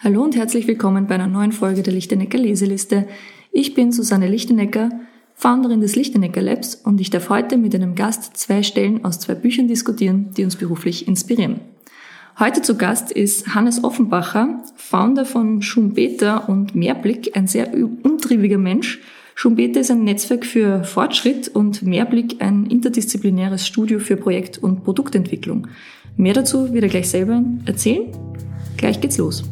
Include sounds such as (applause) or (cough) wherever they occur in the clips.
Hallo und herzlich willkommen bei einer neuen Folge der Lichtenecker Leseliste. Ich bin Susanne Lichtenecker, Founderin des Lichtenecker Labs und ich darf heute mit einem Gast zwei Stellen aus zwei Büchern diskutieren, die uns beruflich inspirieren. Heute zu Gast ist Hannes Offenbacher, Founder von Schumbeter und Mehrblick, ein sehr umtriebiger Mensch. Schumbeter ist ein Netzwerk für Fortschritt und Mehrblick ein interdisziplinäres Studio für Projekt- und Produktentwicklung. Mehr dazu wird er gleich selber erzählen. Gleich geht's los.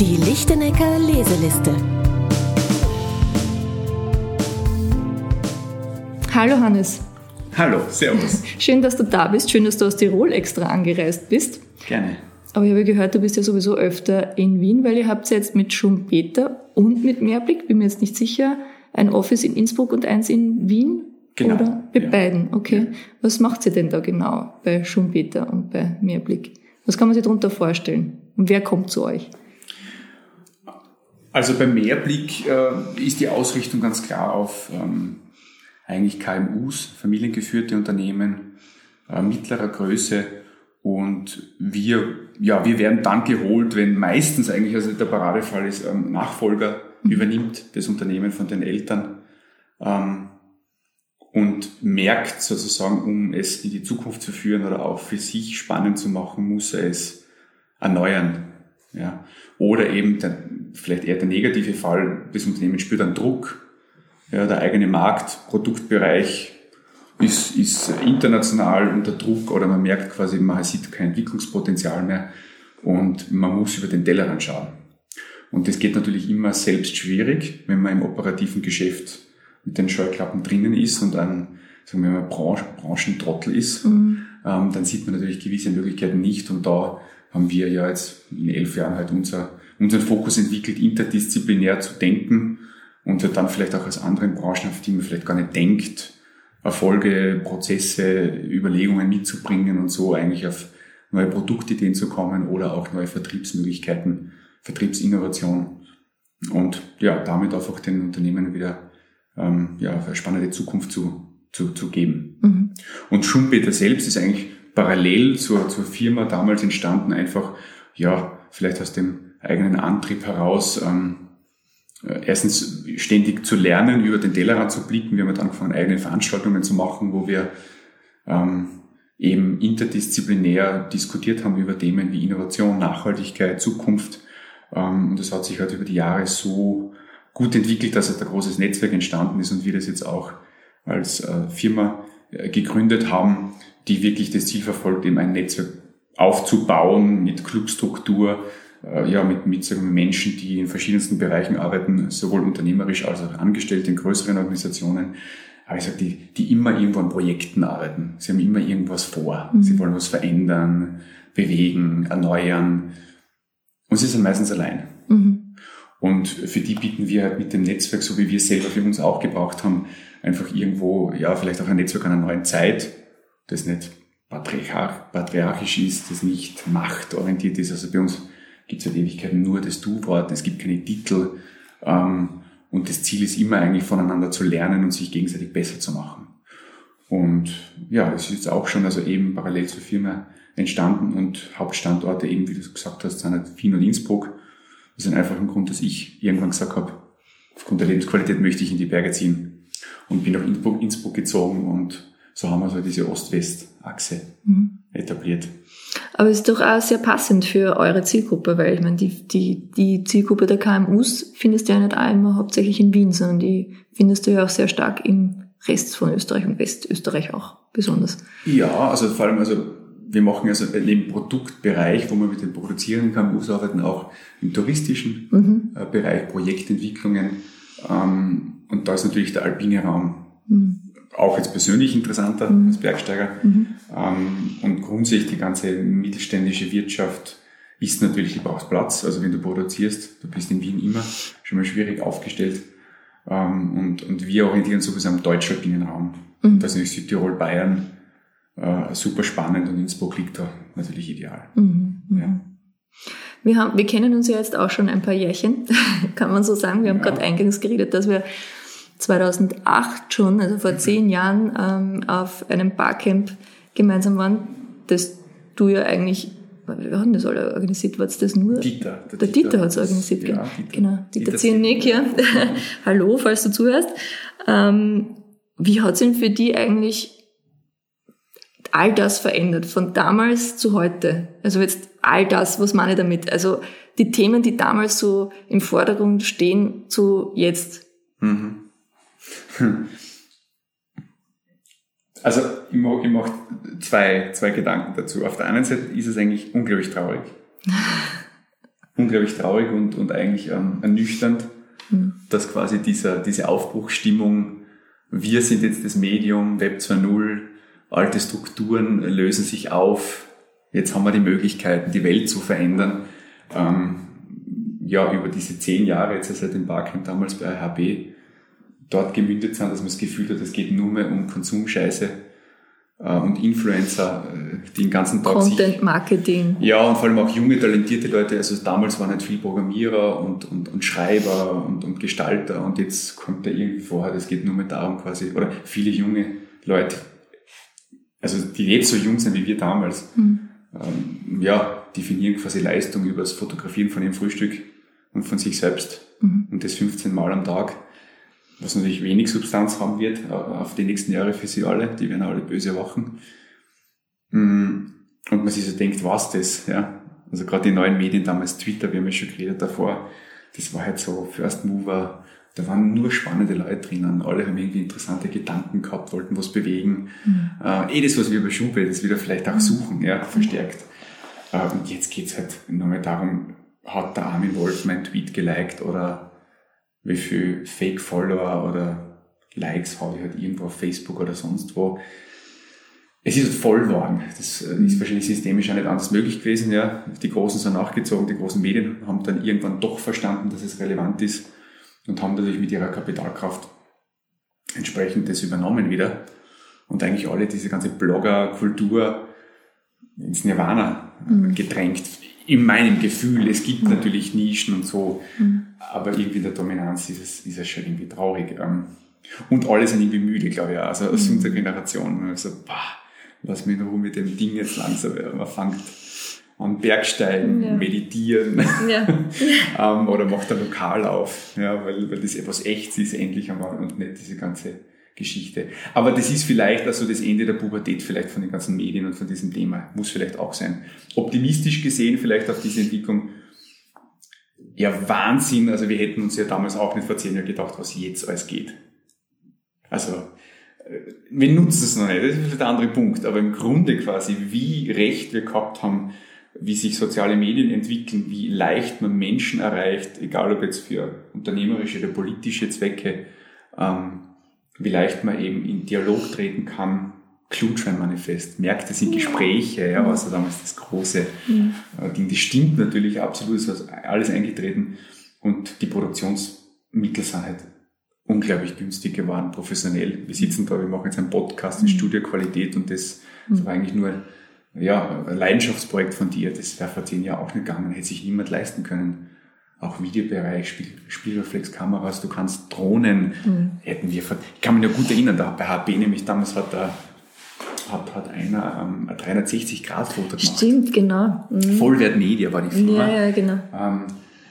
Die Lichtenecker Leseliste. Hallo Hannes. Hallo, servus. Schön, dass du da bist. Schön, dass du aus Tirol extra angereist bist. Gerne. Aber ich habe gehört, du bist ja sowieso öfter in Wien, weil ihr habt jetzt mit Schumpeter und mit Mehrblick, bin mir jetzt nicht sicher, ein Office in Innsbruck und eins in Wien. Genau. Oder bei ja. beiden, okay. Was macht ihr denn da genau bei Schumpeter und bei Mehrblick? Was kann man sich darunter vorstellen? Und wer kommt zu euch? Also beim Mehrblick äh, ist die Ausrichtung ganz klar auf ähm, eigentlich KMUs, familiengeführte Unternehmen äh, mittlerer Größe und wir, ja, wir werden dann geholt, wenn meistens eigentlich, also der Paradefall ist, ähm, Nachfolger übernimmt das Unternehmen von den Eltern ähm, und merkt sozusagen, um es in die Zukunft zu führen oder auch für sich spannend zu machen, muss er es erneuern. Ja. Oder eben der, vielleicht eher der negative Fall, das Unternehmen spürt einen Druck. Ja, der eigene Markt, Produktbereich ist, ist international unter Druck oder man merkt quasi, man sieht kein Entwicklungspotenzial mehr und man muss über den Tellerrand schauen. Und das geht natürlich immer selbst schwierig, wenn man im operativen Geschäft mit den Scheuklappen drinnen ist und ein, sagen wir mal, Branchen, Branchentrottel ist, mhm. ähm, dann sieht man natürlich gewisse Möglichkeiten nicht und da haben wir ja jetzt in elf Jahren halt unser, unseren Fokus entwickelt, interdisziplinär zu denken und dann vielleicht auch aus anderen Branchen, auf die man vielleicht gar nicht denkt, Erfolge, Prozesse, Überlegungen mitzubringen und so eigentlich auf neue Produktideen zu kommen oder auch neue Vertriebsmöglichkeiten, Vertriebsinnovation und ja, damit einfach den Unternehmen wieder ähm, ja, eine spannende Zukunft zu, zu, zu geben. Mhm. Und Schumpeter selbst ist eigentlich parallel zur, zur Firma damals entstanden, einfach, ja, vielleicht aus dem eigenen Antrieb heraus, ähm, äh, erstens ständig zu lernen, über den Tellerrand zu blicken. Wir haben dann angefangen, eigene Veranstaltungen zu machen, wo wir ähm, eben interdisziplinär diskutiert haben über Themen wie Innovation, Nachhaltigkeit, Zukunft. Ähm, und das hat sich halt über die Jahre so gut entwickelt, dass halt ein großes Netzwerk entstanden ist und wir das jetzt auch als äh, Firma äh, gegründet haben, die wirklich das Ziel verfolgt, eben ein Netzwerk aufzubauen mit Clubstruktur, ja, mit, mit sagen wir, Menschen, die in verschiedensten Bereichen arbeiten, sowohl unternehmerisch als auch Angestellte in größeren Organisationen. Aber ich sage, die, die immer irgendwo an Projekten arbeiten. Sie haben immer irgendwas vor. Mhm. Sie wollen was verändern, bewegen, erneuern. Und sie sind meistens allein. Mhm. Und für die bieten wir halt mit dem Netzwerk, so wie wir es selber für uns auch gebraucht haben, einfach irgendwo, ja, vielleicht auch ein Netzwerk einer neuen Zeit, das nicht patriarchisch ist, das nicht machtorientiert ist. Also bei uns gibt es seit Ewigkeiten nur das Du-Wort, es gibt keine Titel. Ähm, und das Ziel ist immer eigentlich voneinander zu lernen und sich gegenseitig besser zu machen. Und ja, es ist jetzt auch schon also eben parallel zur Firma entstanden und Hauptstandorte eben, wie du gesagt hast, sind halt Wien und Innsbruck. Das ist ein Grund, dass ich irgendwann gesagt habe, aufgrund der Lebensqualität möchte ich in die Berge ziehen und bin nach Innsbruck, Innsbruck gezogen und so haben wir so diese Ost-West-Achse mhm. etabliert. Aber es ist doch auch sehr passend für eure Zielgruppe, weil ich meine, die, die, die Zielgruppe der KMUs findest du ja nicht einmal hauptsächlich in Wien, sondern die findest du ja auch sehr stark im Rest von Österreich und Westösterreich auch besonders. Ja, also vor allem, also wir machen also neben Produktbereich, wo wir mit den produzierenden KMUs arbeiten, auch im touristischen mhm. Äh, Bereich Projektentwicklungen. Ähm, und da ist natürlich der alpine Raum mhm auch jetzt persönlich interessanter mhm. als Bergsteiger. Mhm. Ähm, und grundsätzlich die ganze mittelständische Wirtschaft ist natürlich, du brauchst Platz. Also wenn du produzierst, du bist in Wien immer schon mal schwierig aufgestellt. Ähm, und, und wir orientieren sowieso am deutsch-alpinen Raum. Mhm. Das ist Südtirol, Bayern, äh, super spannend und Innsbruck liegt da natürlich ideal. Mhm. mhm. Ja. Wir, haben, wir kennen uns ja jetzt auch schon ein paar Jährchen, (laughs) kann man so sagen. Wir haben ja. gerade eingangs geredet, dass wir 2008 schon, also vor zehn Jahren, ähm, auf einem Barcamp gemeinsam waren, dass du ja eigentlich, wir hatten das alle organisiert, war das nur? Dieter. Der, der Dieter, Dieter hat es organisiert, ja, Dieter. genau. Dieter, Dieter Ziennick, ja. (laughs) Hallo, falls du zuhörst. Ähm, wie hat sich für die eigentlich all das verändert, von damals zu heute? Also jetzt all das, was meine ich damit? Also die Themen, die damals so im Vordergrund stehen, zu jetzt. Mhm. Also ich mache mach zwei, zwei Gedanken dazu. Auf der einen Seite ist es eigentlich unglaublich traurig. (laughs) unglaublich traurig und, und eigentlich ähm, ernüchternd, mhm. dass quasi dieser, diese Aufbruchsstimmung, wir sind jetzt das Medium, Web 2.0, alte Strukturen lösen sich auf, jetzt haben wir die Möglichkeiten, die Welt zu verändern. Ähm, ja, über diese zehn Jahre, jetzt seit dem Barcamp damals bei HB, dort gemündet sind, dass man das Gefühl hat, es geht nur mehr um Konsumscheiße äh, und Influencer, äh, die den ganzen Tag Content Marketing. Ja, und vor allem auch junge, talentierte Leute. Also damals waren halt viel Programmierer und, und, und Schreiber und, und Gestalter und jetzt kommt da irgendwie vorher, es geht nur mehr darum quasi, oder viele junge Leute, also die jetzt so jung sind wie wir damals, mhm. ähm, ja, definieren quasi Leistung über das Fotografieren von ihrem Frühstück und von sich selbst mhm. und das 15 Mal am Tag was natürlich wenig Substanz haben wird äh, auf die nächsten Jahre für sie alle, die werden alle böse wachen. Mm, und man sich so denkt, was das, ja. Also gerade die neuen Medien, damals Twitter, wir haben ja schon geredet davor, das war halt so First Mover, da waren nur spannende Leute drinnen, alle haben irgendwie interessante Gedanken gehabt, wollten was bewegen. Mhm. Äh, eh das, was wir bei Schube, das wieder vielleicht auch suchen, ja, verstärkt. Äh, und jetzt geht's halt nur mehr darum, hat der Armin Wolf mein Tweet geliked oder wie viel Fake-Follower oder Likes habe ich halt irgendwo auf Facebook oder sonst wo. Es ist halt voll geworden. Das äh, ist wahrscheinlich systemisch auch nicht anders möglich gewesen. Ja. Die Großen sind nachgezogen, die großen Medien haben dann irgendwann doch verstanden, dass es relevant ist und haben natürlich mit ihrer Kapitalkraft entsprechend das übernommen wieder. Und eigentlich alle diese ganze Blogger-Kultur ins Nirvana mhm. gedrängt in meinem Gefühl, es gibt mhm. natürlich Nischen und so, mhm. aber irgendwie in der Dominanz ist es, ist es schon irgendwie traurig. Ähm. Und alle sind irgendwie müde, glaube ich, also aus mhm. unserer Generation. Also, bah, lass mich in Ruhe mit dem Ding jetzt langsam. Man fängt an Bergsteigen, ja. meditieren (laughs) ja. ähm, oder macht ein Lokal auf, ja, weil, weil das etwas Echtes ist endlich einmal und nicht diese ganze Geschichte. Aber das ist vielleicht also das Ende der Pubertät vielleicht von den ganzen Medien und von diesem Thema. Muss vielleicht auch sein. Optimistisch gesehen vielleicht auf diese Entwicklung. Ja, Wahnsinn. Also wir hätten uns ja damals auch nicht vor zehn Jahren gedacht, was jetzt alles geht. Also, äh, wir nutzen es noch nicht. Das ist vielleicht der andere Punkt. Aber im Grunde quasi, wie recht wir gehabt haben, wie sich soziale Medien entwickeln, wie leicht man Menschen erreicht, egal ob jetzt für unternehmerische oder politische Zwecke, ähm, wie leicht man eben in Dialog treten kann. Klutschwein-Manifest, Märkte sind Gespräche, ja, also damals das große mhm. Ding. Das stimmt natürlich absolut, ist alles eingetreten und die Produktionsmittel sind halt unglaublich günstig geworden, professionell. Wir sitzen da, wir machen jetzt einen Podcast in mhm. Studioqualität und das, das mhm. war eigentlich nur ja, ein Leidenschaftsprojekt von dir. Das wäre vor zehn Jahren auch nicht gegangen, hätte sich niemand leisten können auch Videobereich, Spiel, Spielreflexkameras, du kannst Drohnen, mhm. hätten wir, ich kann mich noch gut erinnern, da bei HB nämlich damals hat da hat, hat einer ähm, ein 360-Grad-Foto gemacht. Stimmt, genau. Mhm. Vollwert Media war die Firma. Ja, ja, genau. Ähm,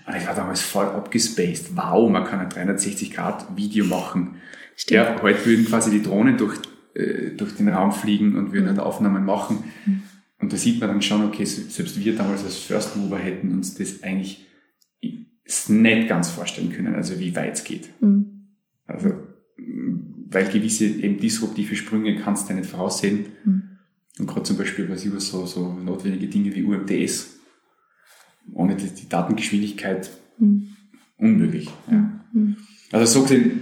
und ich war damals voll abgespaced. Wow, man kann ein 360-Grad-Video machen. Stimmt. Ja, heute würden quasi die Drohnen durch, äh, durch den Raum fliegen und würden mhm. halt Aufnahmen machen. Mhm. Und da sieht man dann schon, okay, selbst wir damals als First Mover hätten uns das eigentlich es nicht ganz vorstellen können, also wie weit es geht. Mhm. Also, weil gewisse eben disruptive Sprünge kannst du nicht voraussehen. Mhm. Und gerade zum Beispiel was über so, so notwendige Dinge wie UMTS, ohne die, die Datengeschwindigkeit mhm. unmöglich. Ja. Mhm. Also so gesehen,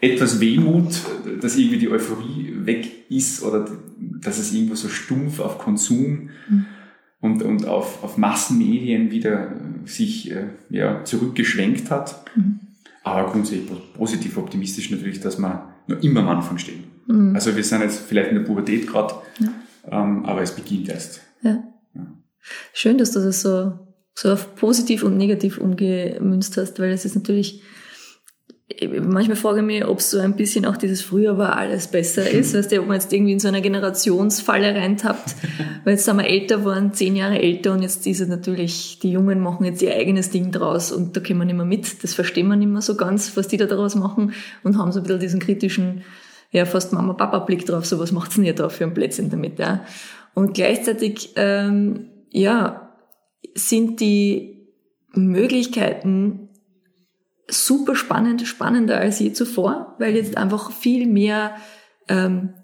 etwas Wehmut, dass irgendwie die Euphorie weg ist oder dass es irgendwo so stumpf auf Konsum mhm und, und auf, auf Massenmedien wieder äh, sich äh, ja, zurückgeschwenkt hat. Mhm. Aber grundsätzlich positiv optimistisch natürlich, dass wir noch immer am Anfang stehen. Mhm. Also wir sind jetzt vielleicht in der Pubertät gerade, ja. ähm, aber es beginnt erst. Ja. ja. Schön, dass du das so, so auf positiv und negativ umgemünzt hast, weil es ist natürlich manchmal frage ich mich, ob so ein bisschen auch dieses früher war alles besser ist, weißt du, ob man jetzt irgendwie in so eine Generationsfalle reintappt, (laughs) weil jetzt sind wir älter geworden, zehn Jahre älter und jetzt ist es natürlich, die Jungen machen jetzt ihr eigenes Ding draus und da kommen wir nicht mehr mit, das verstehen wir nicht mehr so ganz, was die da daraus machen und haben so ein bisschen diesen kritischen, ja, fast Mama-Papa-Blick drauf, so was macht's denn ihr da für ein Plätzchen damit, ja. Und gleichzeitig, ähm, ja, sind die Möglichkeiten super spannend, spannender als je zuvor, weil jetzt einfach viel mehr ähm,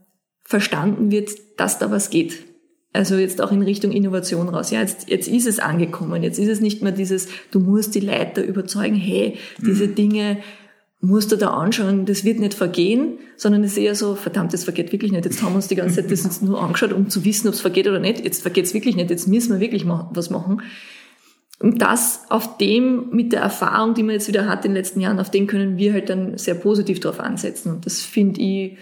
verstanden wird, dass da was geht. Also jetzt auch in Richtung Innovation raus. Ja, jetzt, jetzt ist es angekommen. Jetzt ist es nicht mehr dieses, du musst die Leiter überzeugen, hey, diese mhm. Dinge musst du da anschauen, das wird nicht vergehen, sondern es ist eher so, verdammt, das vergeht wirklich nicht. Jetzt haben wir uns die ganze Zeit das (laughs) nur angeschaut, um zu wissen, ob es vergeht oder nicht. Jetzt vergeht es wirklich nicht. Jetzt müssen wir wirklich was machen. Und das auf dem, mit der Erfahrung, die man jetzt wieder hat in den letzten Jahren, auf den können wir halt dann sehr positiv drauf ansetzen. Und das finde ich,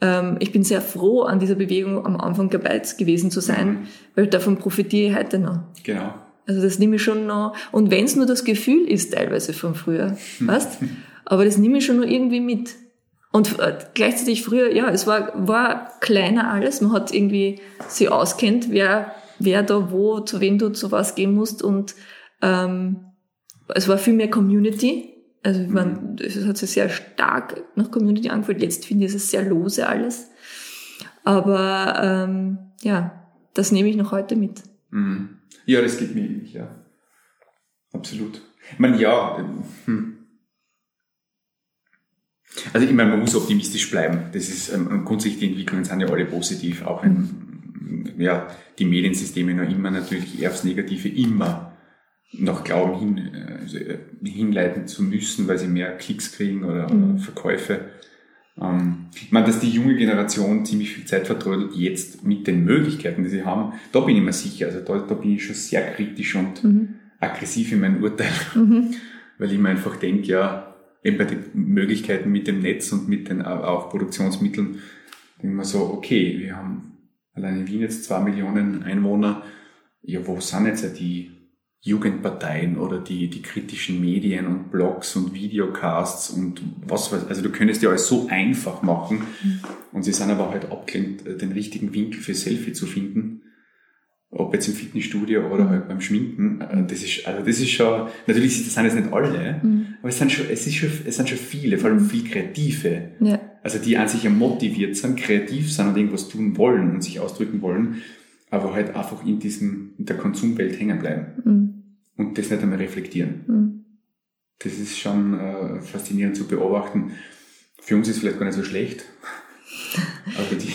ähm, ich bin sehr froh, an dieser Bewegung am Anfang dabei gewesen zu sein, mhm. weil davon profitiere ich heute noch. Genau. Also das nehme ich schon noch. Und wenn es nur das Gefühl ist, teilweise von früher, weißt? Aber das nehme ich schon noch irgendwie mit. Und äh, gleichzeitig früher, ja, es war, war kleiner alles. Man hat irgendwie sich auskennt, wer, wer da wo, zu wem du zu was gehen musst und ähm, es war viel mehr Community. Also mhm. es hat sich sehr stark nach Community angefühlt. Jetzt finde ich es sehr lose alles. Aber ähm, ja, das nehme ich noch heute mit. Mhm. Ja, das geht mir ähnlich, ja. Absolut. Ich meine, ja, hm. Also ich meine, man muss optimistisch bleiben. Das ist ähm, grundsätzlich die Entwicklungen sind ja alle positiv, auch wenn mhm. Ja, die Mediensysteme noch immer natürlich eher aufs Negative immer noch glauben, hin, also hinleiten zu müssen, weil sie mehr Klicks kriegen oder, mhm. Verkäufe. Ähm, ich meine, dass die junge Generation ziemlich viel Zeit vertrödelt jetzt mit den Möglichkeiten, die sie haben, da bin ich mir sicher. Also da, da bin ich schon sehr kritisch und mhm. aggressiv in meinem Urteil, mhm. (laughs) weil ich mir einfach denke, ja, eben bei den Möglichkeiten mit dem Netz und mit den auch Produktionsmitteln, denke ich mir so, okay, wir haben allein in Wien jetzt zwei Millionen Einwohner, ja, wo sind jetzt die Jugendparteien oder die, die kritischen Medien und Blogs und Videocasts und was weiß, also du könntest ja alles so einfach machen mhm. und sie sind aber halt abgelehnt, äh, den richtigen Winkel für Selfie zu finden. Ob jetzt im Fitnessstudio oder mhm. halt beim Schminken, äh, das ist, also das ist schon, natürlich das sind es nicht alle, mhm. Aber es sind schon, es ist schon, es sind schon viele, vor allem viel Kreative. Ja. Also die an sich ja motiviert sind, kreativ sind und irgendwas tun wollen und sich ausdrücken wollen, aber halt einfach in diesem, in der Konsumwelt hängen bleiben. Mhm und das nicht einmal reflektieren. Mhm. Das ist schon äh, faszinierend zu beobachten. Für uns ist es vielleicht gar nicht so schlecht, aber (laughs) die,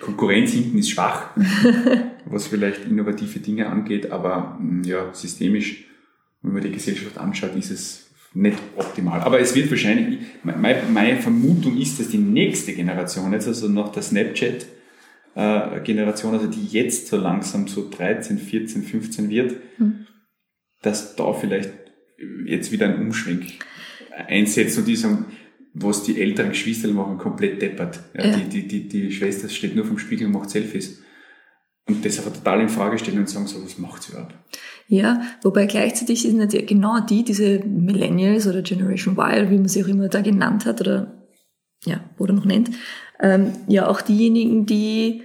Konkurrenz hinten ist schwach, (laughs) was vielleicht innovative Dinge angeht, aber mm, ja, systemisch, wenn man die Gesellschaft anschaut, ist es nicht optimal. Aber es wird wahrscheinlich, meine, Vermutung ist, dass die nächste Generation, jetzt also nach der Snapchat, äh, Generation, also die jetzt so langsam so 13, 14, 15 wird, mhm dass da vielleicht jetzt wieder ein Umschwenk einsetzt und die sagen, was die älteren Geschwister machen, komplett deppert. Ja, ja. Die, die, die, die Schwester steht nur vom Spiegel und macht Selfies. Und das einfach total in Frage stellen und sagen so, was macht sie überhaupt? Ja, wobei gleichzeitig sind natürlich genau die, diese Millennials oder Generation Y, wie man sie auch immer da genannt hat oder ja, oder noch nennt, ähm, ja auch diejenigen, die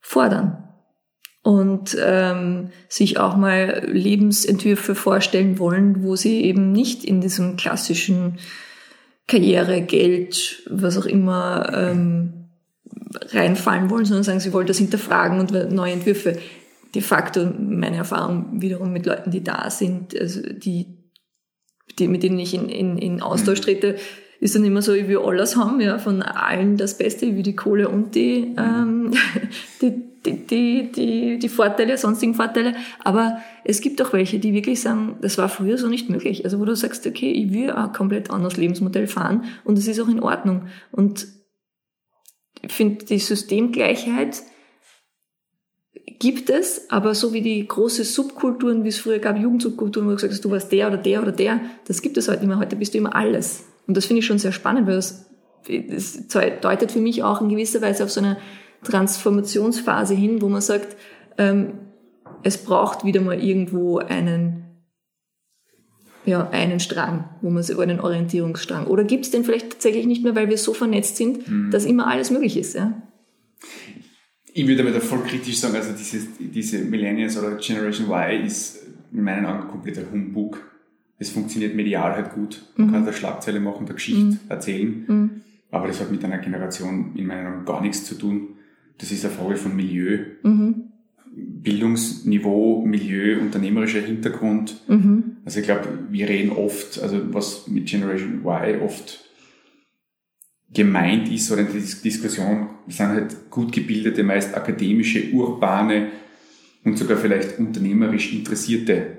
fordern und ähm, sich auch mal Lebensentwürfe vorstellen wollen, wo sie eben nicht in diesem klassischen Karriere, Geld, was auch immer ähm, reinfallen wollen, sondern sagen, sie wollen das hinterfragen und neue Entwürfe. De facto meine Erfahrung wiederum mit Leuten, die da sind, also die, die mit denen ich in, in, in Austausch trete, ist dann immer so, ich will alles haben, ja, von allen das Beste, ich will die Kohle und die, ähm, (laughs) die die, die, die, die Vorteile, sonstigen Vorteile. Aber es gibt auch welche, die wirklich sagen, das war früher so nicht möglich. Also wo du sagst, okay, ich will ein komplett anderes Lebensmodell fahren und es ist auch in Ordnung. Und ich finde, die Systemgleichheit gibt es, aber so wie die große Subkulturen, wie es früher gab, Jugendsubkulturen, wo du gesagt hast, du warst der oder der oder der, das gibt es heute nicht mehr. Heute bist du immer alles. Und das finde ich schon sehr spannend, weil das, das deutet für mich auch in gewisser Weise auf so eine Transformationsphase hin, wo man sagt, ähm, es braucht wieder mal irgendwo einen ja, einen Strang, wo man so einen Orientierungsstrang. Oder gibt es den vielleicht tatsächlich nicht mehr, weil wir so vernetzt sind, mhm. dass immer alles möglich ist, ja? Ich würde aber da voll kritisch sagen, also dieses, diese Millennials oder Generation Y ist in meinen Augen kompletter Humbug. Es funktioniert medial halt gut. Man mhm. kann da Schlagzeile machen, da Geschichte mhm. erzählen. Mhm. Aber das hat mit einer Generation in meinen Augen gar nichts zu tun. Das ist eine Frage von Milieu. Mhm. Bildungsniveau, Milieu, unternehmerischer Hintergrund. Mhm. Also ich glaube, wir reden oft, also was mit Generation Y oft gemeint ist oder in der Diskussion sind halt gut gebildete, meist akademische, urbane und sogar vielleicht unternehmerisch interessierte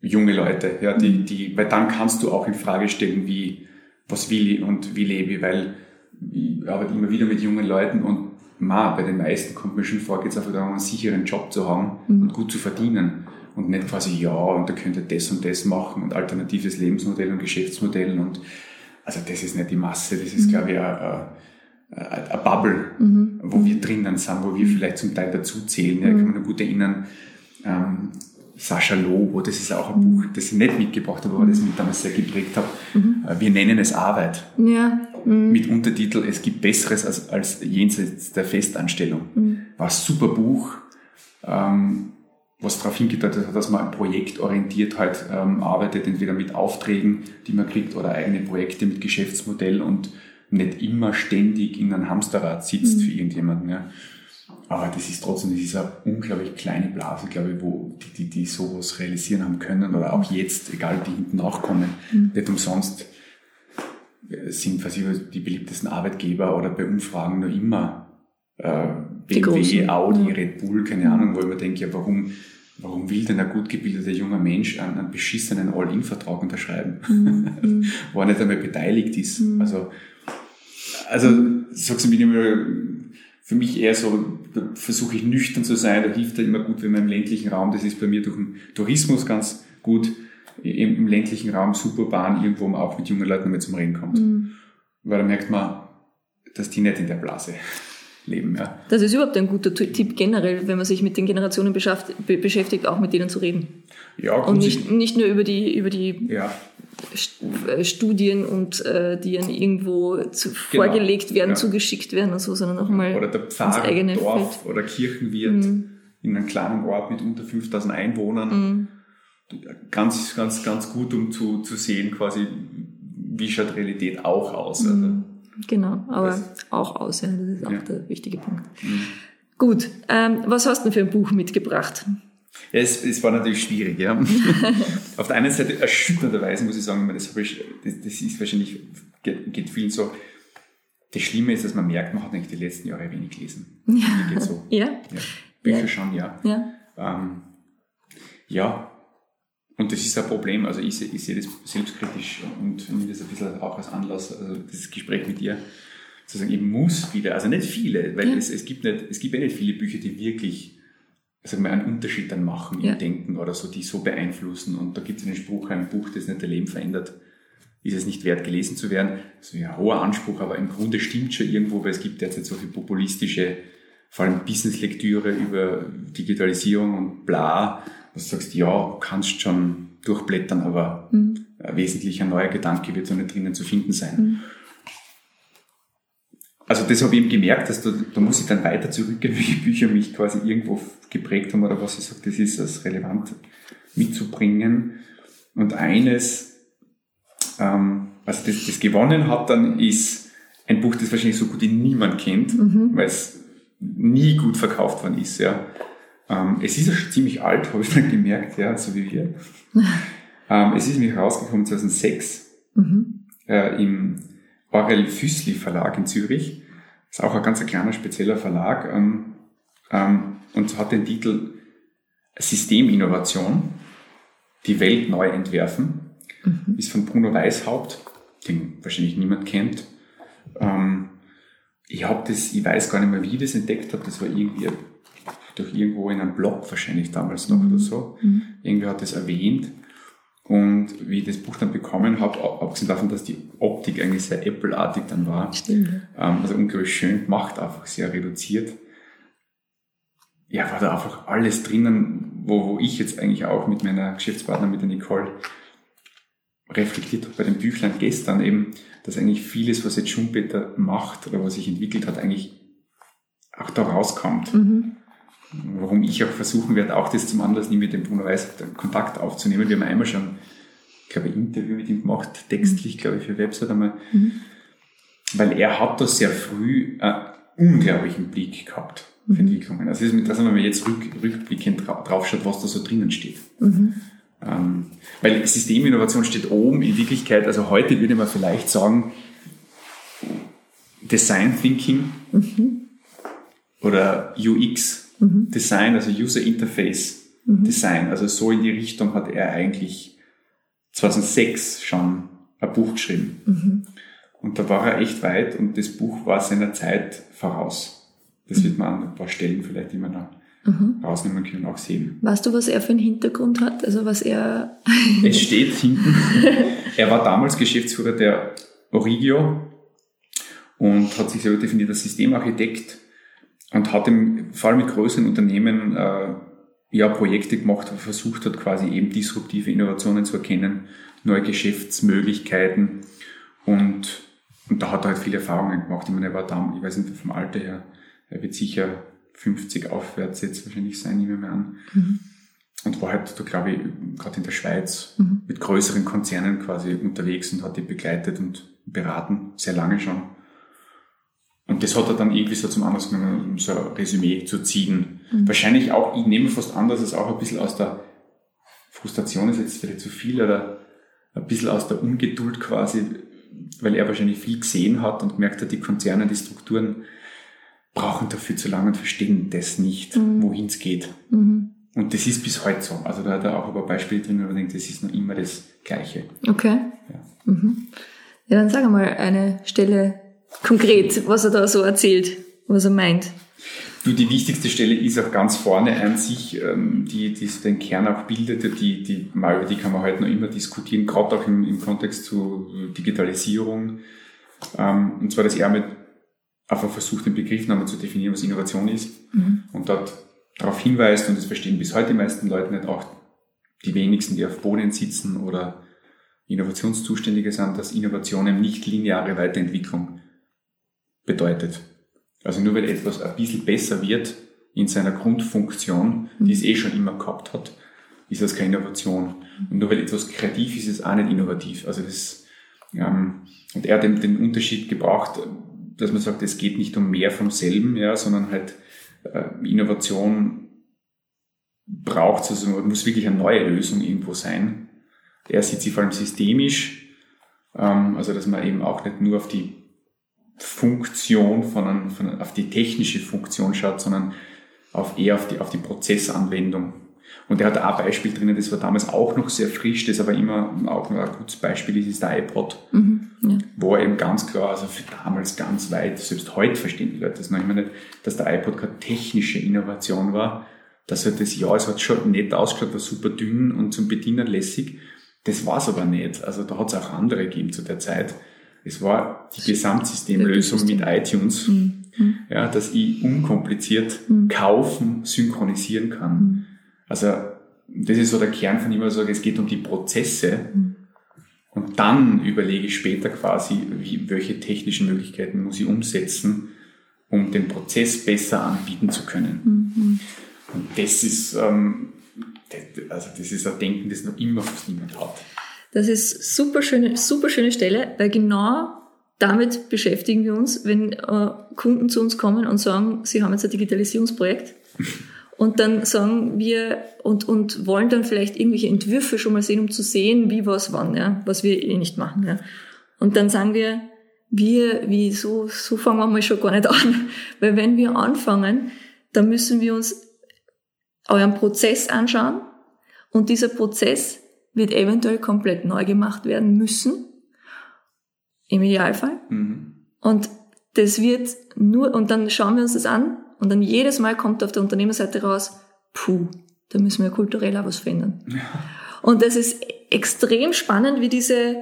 junge Leute, ja, die, mhm. die, weil dann kannst du auch in Frage stellen, wie, was will ich und wie lebe ich, weil ich arbeite immer wieder mit jungen Leuten und ma, bei den meisten kommt mir schon vor, geht es einfach darum, einen sicheren Job zu haben mhm. und gut zu verdienen und nicht quasi, ja, und da könnt ihr das und das machen und alternatives Lebensmodell und Geschäftsmodell und also das ist nicht die Masse, das ist, mhm. glaube ich, eine, Bubble, mhm. wo wir drinnen sind, wo wir vielleicht zum Teil dazu zählen. Ja, ich kann mich noch gut erinnern, ähm, Sascha Lobo, das ist auch ein mhm. Buch, das ich nicht mitgebracht habe, aber das mich damals sehr geprägt hat. Mhm. Äh, wir nennen es Arbeit. Ja. Mhm. Mit Untertitel Es gibt Besseres als, als jenseits der Festanstellung. Mhm. War ein super Buch. Ähm, was darauf hingedeutet hat, dass man ein Projekt orientiert halt ähm, arbeitet, entweder mit Aufträgen, die man kriegt, oder eigene Projekte mit Geschäftsmodell und nicht immer ständig in einem Hamsterrad sitzt mhm. für irgendjemanden. Ja. Aber das ist trotzdem, das ist eine unglaublich kleine Blase, glaube ich, wo die, die, die sowas realisieren haben können oder auch jetzt, egal die hinten nachkommen, mhm. nicht umsonst sind quasi die beliebtesten Arbeitgeber oder bei Umfragen nur immer äh, BMW, Audi, ja. Red Bull, keine Ahnung, wo ich mir denke, ja, warum, warum will denn ein gut gebildeter junger Mensch einen, einen beschissenen All-In-Vertrag unterschreiben, mhm. (laughs) wo er nicht einmal beteiligt ist. Mhm. Also, also sagst du mir immer, für mich eher so, da versuche ich nüchtern zu sein, da hilft er immer gut, wenn man im ländlichen Raum, das ist bei mir durch den Tourismus ganz gut, im, im ländlichen Raum Superbahn irgendwo auch mit jungen Leuten mal zum Reden kommt. Mhm. Weil da merkt man, dass die nicht in der Blase leben. Ja. Das ist überhaupt ein guter Tipp generell, wenn man sich mit den Generationen beschäftigt, auch mit denen zu reden. Ja, und nicht, nicht nur über die, über die ja. Äh, Studien und äh, die dann irgendwo zu, genau. vorgelegt werden, ja. zugeschickt werden und so, sondern auch mal oder der Pfarrer, eigene Dorf Feld. oder Kirchenwirt mhm. in einem kleinen Ort mit unter 5000 Einwohnern. Mhm. Ganz, ganz, ganz gut, um zu, zu sehen, quasi, wie schaut Realität auch aus. Also, mhm. Genau, aber das, auch aus, ja, das ist auch ja. der wichtige Punkt. Mhm. Gut, ähm, was hast du denn für ein Buch mitgebracht? Ja, es, es war natürlich schwierig, ja. (laughs) Auf der einen Seite erschütternderweise muss ich sagen, das, ich, das, das ist wahrscheinlich, geht, geht vielen so. Das Schlimme ist, dass man merkt, man hat eigentlich die letzten Jahre wenig gelesen. Ja. Geht so. Ja. ja. Bücher ja. schon, ja. Ja. Ähm, ja. Und das ist ein Problem. Also ich, ich sehe das selbstkritisch und nehme das ein bisschen auch als Anlass, also das Gespräch mit dir, zu sagen, ich muss wieder, also nicht viele, weil ja. es, es gibt nicht, es gibt ja nicht viele Bücher, die wirklich sagen wir, einen Unterschied dann machen ja. im Denken oder so, die so beeinflussen. Und da gibt es einen Spruch, ein Buch, das nicht dein Leben verändert, ist es nicht wert, gelesen zu werden. Das ist ein hoher Anspruch, aber im Grunde stimmt schon irgendwo, weil es gibt derzeit so viel populistische, vor allem Business-Lektüre über Digitalisierung und bla, was du sagst, ja, kannst schon durchblättern, aber mhm. ein wesentlicher neuer Gedanke wird so nicht drinnen zu finden sein. Mhm also das habe ich eben gemerkt, dass da, da muss ich dann weiter zurückgehen, welche Bücher mich quasi irgendwo geprägt haben oder was ich sage, das ist als relevant mitzubringen. Und eines, ähm, also das, das gewonnen hat dann, ist ein Buch, das wahrscheinlich so gut wie niemand kennt, mhm. weil es nie gut verkauft worden ist. Ja. Ähm, es ist ja schon ziemlich alt, habe ich dann gemerkt, ja, so wie wir. (laughs) ähm, es ist nämlich rausgekommen 2006 mhm. äh, im Orel Füßli Verlag in Zürich. Ist auch ein ganz kleiner, spezieller Verlag ähm, ähm, und hat den Titel Systeminnovation, die Welt neu entwerfen. Mhm. Ist von Bruno Weishaupt, den wahrscheinlich niemand kennt. Ähm, ich habe das, ich weiß gar nicht mehr, wie ich das entdeckt habe. Das war irgendwie durch irgendwo in einem Blog wahrscheinlich damals noch mhm. oder so. Mhm. Irgendwer hat das erwähnt. Und wie ich das Buch dann bekommen habe, abgesehen davon, dass die Optik eigentlich sehr Apple-artig dann war, Stimmt. Ähm, also unglaublich schön gemacht, einfach sehr reduziert, ja, war da einfach alles drinnen, wo, wo ich jetzt eigentlich auch mit meiner Geschäftspartnerin, mit der Nicole, reflektiert habe bei dem Büchlein gestern eben, dass eigentlich vieles, was jetzt Schumpeter macht oder was sich entwickelt hat, eigentlich auch da rauskommt. Mhm. Warum ich auch versuchen werde, auch das zum Anlass nehmen, mit dem Bruno Weiß Kontakt aufzunehmen. Wir haben einmal schon, ich glaube, ein Interview mit ihm gemacht, textlich, glaube ich, für Website einmal. Mhm. Weil er hat da sehr früh einen unglaublichen Blick gehabt für mhm. Entwicklungen. Also das ist interessant, wenn man jetzt rück, rückblickend draufschaut, was da so drinnen steht. Mhm. Ähm, weil Systeminnovation steht oben in Wirklichkeit, also heute würde man vielleicht sagen, Design Thinking mhm. oder UX mhm. Design, also User Interface mhm. Design. Also so in die Richtung hat er eigentlich 2006 schon ein Buch geschrieben. Mhm. Und da war er echt weit und das Buch war seiner Zeit voraus. Das mhm. wird man an ein paar Stellen vielleicht immer noch mhm. rausnehmen können, auch sehen. Weißt du, was er für einen Hintergrund hat? Also was er... (laughs) es steht hinten. er war damals Geschäftsführer der Origio und hat sich selber definiert als Systemarchitekt und hat im, vor allem mit größeren Unternehmen äh, ja, Projekte gemacht, wo er versucht hat, quasi eben disruptive Innovationen zu erkennen, neue Geschäftsmöglichkeiten und, und da hat er halt viele Erfahrungen gemacht. Ich meine, er war da, ich weiß nicht vom Alter her, er wird sicher 50 aufwärts jetzt wahrscheinlich sein, nehmen wir mal an. Mhm. Und war halt, da glaube ich, gerade in der Schweiz mhm. mit größeren Konzernen quasi unterwegs und hat die begleitet und beraten, sehr lange schon. Und das hat er dann irgendwie so zum Anlass genommen, um so ein Resümee zu ziehen. Mhm. Wahrscheinlich auch, ich nehme fast an, dass es auch ein bisschen aus der Frustration ist jetzt vielleicht zu viel, oder ein bisschen aus der Ungeduld quasi, weil er wahrscheinlich viel gesehen hat und gemerkt hat, die Konzerne, die Strukturen brauchen dafür zu lange und verstehen das nicht, mhm. wohin es geht. Mhm. Und das ist bis heute so. Also da hat er auch ein paar Beispiele drin, wo man denkt, das ist noch immer das Gleiche. Okay. Ja, mhm. ja dann sag mal eine Stelle konkret, was er da so erzählt, was er meint. Du, die wichtigste Stelle ist auch ganz vorne an sich, ähm, die, die den Kern auch bildet, die, die, mal über die kann man heute noch immer diskutieren, gerade auch im, im Kontext zu Digitalisierung. Ähm, und zwar, dass er mit einfach versucht, den Begriff nochmal zu definieren, was Innovation ist mhm. und dort darauf hinweist, und das verstehen bis heute die meisten Leute nicht, auch die wenigsten, die auf Boden sitzen oder Innovationszuständige sind, dass Innovation eben nicht lineare Weiterentwicklung bedeutet. Also nur weil etwas ein bisschen besser wird in seiner Grundfunktion, die es eh schon immer gehabt hat, ist das keine Innovation. Und nur weil etwas kreativ ist, ist es auch nicht innovativ. Also das, ähm, und er hat den, den Unterschied gebraucht, dass man sagt, es geht nicht um mehr vom selben, ja, sondern halt äh, Innovation braucht also muss wirklich eine neue Lösung irgendwo sein. Er sieht sie vor allem systemisch, ähm, also dass man eben auch nicht nur auf die Funktion von, einem, von auf die technische Funktion schaut, sondern auf eher auf die, auf die Prozessanwendung. Und er hat auch ein Beispiel drinnen, das war damals auch noch sehr frisch, das aber immer auch noch ein gutes Beispiel ist, ist der iPod. Mhm, ja. Wo er eben ganz klar, also für damals ganz weit, selbst heute verstehen die Leute das noch immer nicht, dass der iPod keine technische Innovation war, dass er das, ja, es hat schon nett ausgeschaut, war super dünn und zum Bedienen lässig. Das war es aber nicht. Also da hat es auch andere gegeben zu der Zeit. Es war die Gesamtsystemlösung mit iTunes, mhm. ja, dass ich unkompliziert mhm. kaufen, synchronisieren kann. Mhm. Also das ist so der Kern von ihm, also es geht um die Prozesse. Mhm. Und dann überlege ich später quasi, wie, welche technischen Möglichkeiten muss ich umsetzen, um den Prozess besser anbieten zu können. Mhm. Und das ist, ähm, also das ist ein Denken, das noch immer fast niemand hat. Das ist super schöne, super schöne Stelle, weil genau damit beschäftigen wir uns, wenn äh, Kunden zu uns kommen und sagen, sie haben jetzt ein Digitalisierungsprojekt Und dann sagen wir und, und wollen dann vielleicht irgendwelche Entwürfe schon mal sehen, um zu sehen, wie, was, wann, ja, was wir eh nicht machen. Ja. Und dann sagen wir, wir, wie, so, so fangen wir mal schon gar nicht an. (laughs) Weil wenn wir anfangen, dann müssen wir uns euren Prozess anschauen und dieser Prozess wird eventuell komplett neu gemacht werden müssen. Im Idealfall. Mhm. Und das wird nur, und dann schauen wir uns das an und dann jedes Mal kommt auf der Unternehmerseite raus, puh, da müssen wir kulturell auch was verändern. Ja. Und das ist extrem spannend, wie diese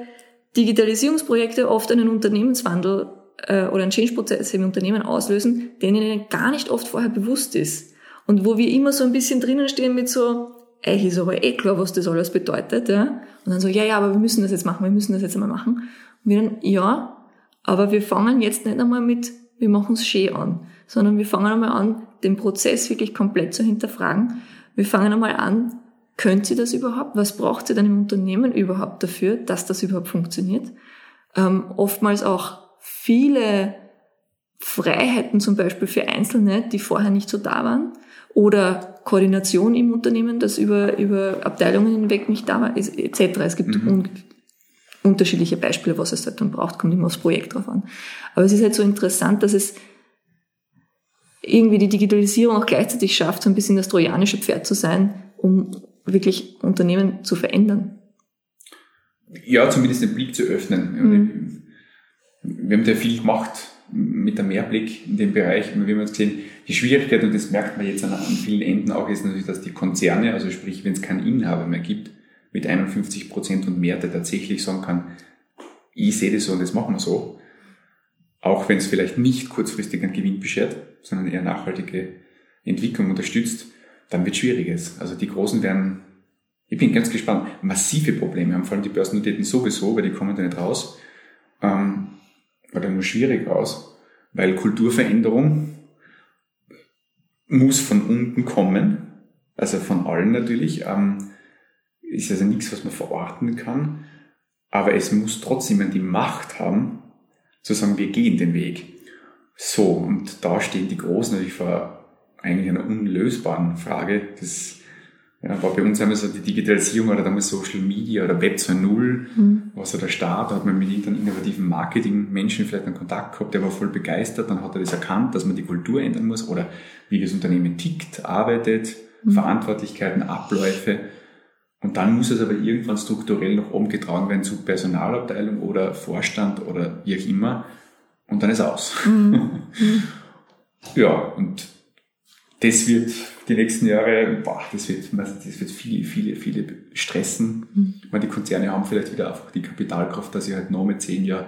Digitalisierungsprojekte oft einen Unternehmenswandel äh, oder einen Change-Prozess im Unternehmen auslösen, den ihnen gar nicht oft vorher bewusst ist. Und wo wir immer so ein bisschen drinnen stehen mit so, euch ist aber eh klar, was das alles bedeutet, ja. Und dann so, ja, ja, aber wir müssen das jetzt machen, wir müssen das jetzt einmal machen. Und wir dann, ja, aber wir fangen jetzt nicht einmal mit, wir machen es schön an, sondern wir fangen einmal an, den Prozess wirklich komplett zu hinterfragen. Wir fangen einmal an, könnt sie das überhaupt? Was braucht sie dann im Unternehmen überhaupt dafür, dass das überhaupt funktioniert? Ähm, oftmals auch viele Freiheiten zum Beispiel für Einzelne, die vorher nicht so da waren, oder Koordination im Unternehmen, das über, über Abteilungen hinweg nicht da war, etc. Es gibt mhm. un unterschiedliche Beispiele, was es halt dann braucht, kommt immer aufs Projekt drauf an. Aber es ist halt so interessant, dass es irgendwie die Digitalisierung auch gleichzeitig schafft, so ein bisschen das trojanische Pferd zu sein, um wirklich Unternehmen zu verändern. Ja, zumindest den Blick zu öffnen. Mhm. Wir haben da viel gemacht mit dem Mehrblick in dem Bereich. Wir haben jetzt gesehen, die Schwierigkeit, und das merkt man jetzt an, an vielen Enden auch, ist natürlich, dass die Konzerne, also sprich, wenn es keinen Inhaber mehr gibt, mit 51 Prozent und mehr, der tatsächlich sagen kann, ich sehe das so und das machen wir so, auch wenn es vielleicht nicht kurzfristig einen Gewinn beschert, sondern eher nachhaltige Entwicklung unterstützt, dann wird schwieriges. Also die Großen werden, ich bin ganz gespannt, massive Probleme haben, vor allem die Börsennotierten sowieso, weil die kommen da nicht raus, ähm, oder nur schwierig raus, weil Kulturveränderung muss von unten kommen, also von allen natürlich, ähm, ist also nichts, was man verorten kann, aber es muss trotzdem die Macht haben, zu sagen, wir gehen den Weg. So, und da stehen die Großen natürlich vor eigentlich einer unlösbaren Frage. Das ja, war bei uns einmal so die Digitalisierung oder damals Social Media oder Web 2.0, mhm. war so der Start, da hat man mit irgendeinem innovativen Marketing-Menschen vielleicht einen Kontakt gehabt, der war voll begeistert, dann hat er das erkannt, dass man die Kultur ändern muss oder wie das Unternehmen tickt, arbeitet, mhm. Verantwortlichkeiten, Abläufe. Und dann muss es aber irgendwann strukturell noch umgetragen werden zu Personalabteilung oder Vorstand oder wie auch immer. Und dann ist aus. (laughs) Mhm. ja, und das wird die nächsten Jahre, boah, das wird, das wird viele, viele, viele stressen. Mhm. Ich meine, die Konzerne haben vielleicht wieder einfach die Kapitalkraft, dass sie halt noch mit zehn Jahren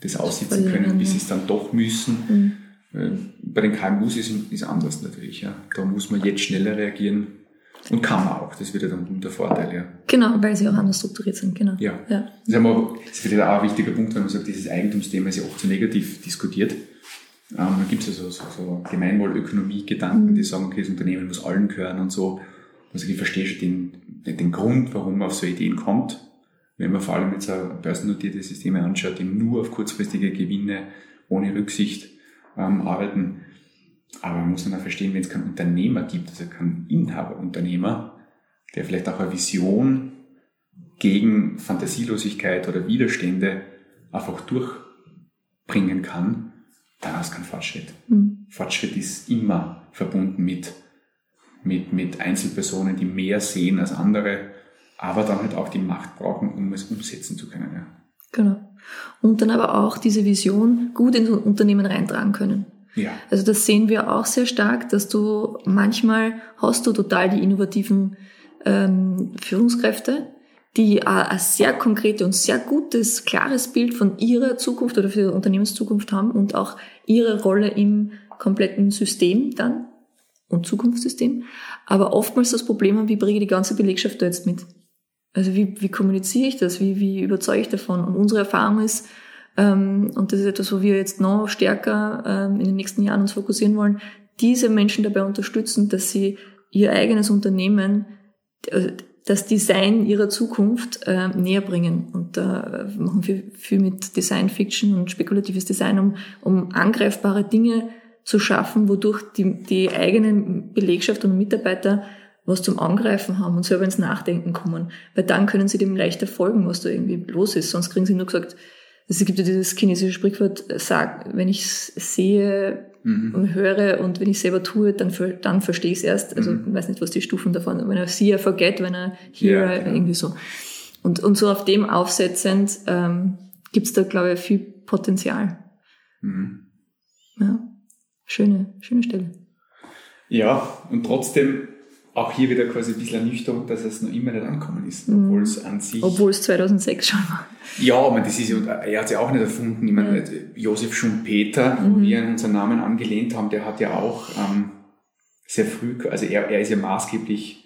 das aussitzen können, bis sie es dann doch müssen. Mhm. Bei den KMUs ist es anders natürlich. Ja. Da muss man jetzt schneller reagieren und kann man auch. Das wird ja dann der Vorteil, ja. Genau, weil sie auch anders strukturiert sind, genau. Ja. ja. Das, ist aber, das ist auch ein wichtiger Punkt, wenn man sagt, dieses Eigentumsthema ist ja oft so negativ diskutiert. Ähm, dann gibt es ja so, so, so Gemeinwohlökonomie-Gedanken, mhm. die sagen, okay, das Unternehmen muss allen gehören und so. Also ich verstehe schon den, den Grund, warum man auf so Ideen kommt. Wenn man vor allem jetzt ein börsennotierte Systeme anschaut, die nur auf kurzfristige Gewinne ohne Rücksicht ähm, arbeiten, aber man muss dann auch verstehen, wenn es keinen Unternehmer gibt, also keinen Inhaberunternehmer, der vielleicht auch eine Vision gegen Fantasielosigkeit oder Widerstände einfach durchbringen kann, dann hast du keinen Fortschritt. Mhm. Fortschritt ist immer verbunden mit, mit, mit Einzelpersonen, die mehr sehen als andere, aber dann halt auch die Macht brauchen, um es umsetzen zu können. Ja. Genau. Und dann aber auch diese Vision gut ins Unternehmen reintragen können. Ja. Also das sehen wir auch sehr stark, dass du manchmal hast du total die innovativen ähm, Führungskräfte, die ein sehr konkrete und sehr gutes, klares Bild von ihrer Zukunft oder für ihre Unternehmenszukunft haben und auch ihre Rolle im kompletten System dann und Zukunftssystem. Aber oftmals das Problem haben, wie bringe ich die ganze Belegschaft da jetzt mit? Also wie, wie kommuniziere ich das? Wie, wie überzeuge ich davon? Und unsere Erfahrung ist, ähm, und das ist etwas, wo wir jetzt noch stärker ähm, in den nächsten Jahren uns fokussieren wollen, diese Menschen dabei unterstützen, dass sie ihr eigenes Unternehmen, äh, das Design ihrer Zukunft äh, näher bringen. Und da äh, machen wir viel mit Design Fiction und spekulatives Design, um, um angreifbare Dinge zu schaffen, wodurch die, die eigenen Belegschaft und Mitarbeiter was zum Angreifen haben und selber ins Nachdenken kommen. Weil dann können sie dem leichter folgen, was da irgendwie los ist. Sonst kriegen sie nur gesagt, es gibt ja dieses chinesische Sprichwort, sag, wenn ich sehe mhm. und höre und wenn ich selber tue, dann, dann verstehe ich es erst. Also mhm. ich weiß nicht, was die Stufen davon sind. Wenn er see, er forget, wenn er hear, ja, genau. irgendwie so. Und, und so auf dem aufsetzend ähm, gibt es da, glaube ich, viel Potenzial. Mhm. Ja, schöne, schöne Stelle. Ja, und trotzdem auch hier wieder quasi ein bisschen Ernüchterung, dass es noch immer nicht angekommen ist, mhm. obwohl es an sich... Obwohl es 2006 schon war. Ja, aber das ist ja, er hat es ja auch nicht erfunden. Ich meine, ja. Josef Schumpeter, mhm. wo wir unseren Namen angelehnt haben, der hat ja auch ähm, sehr früh, also er, er ist ja maßgeblich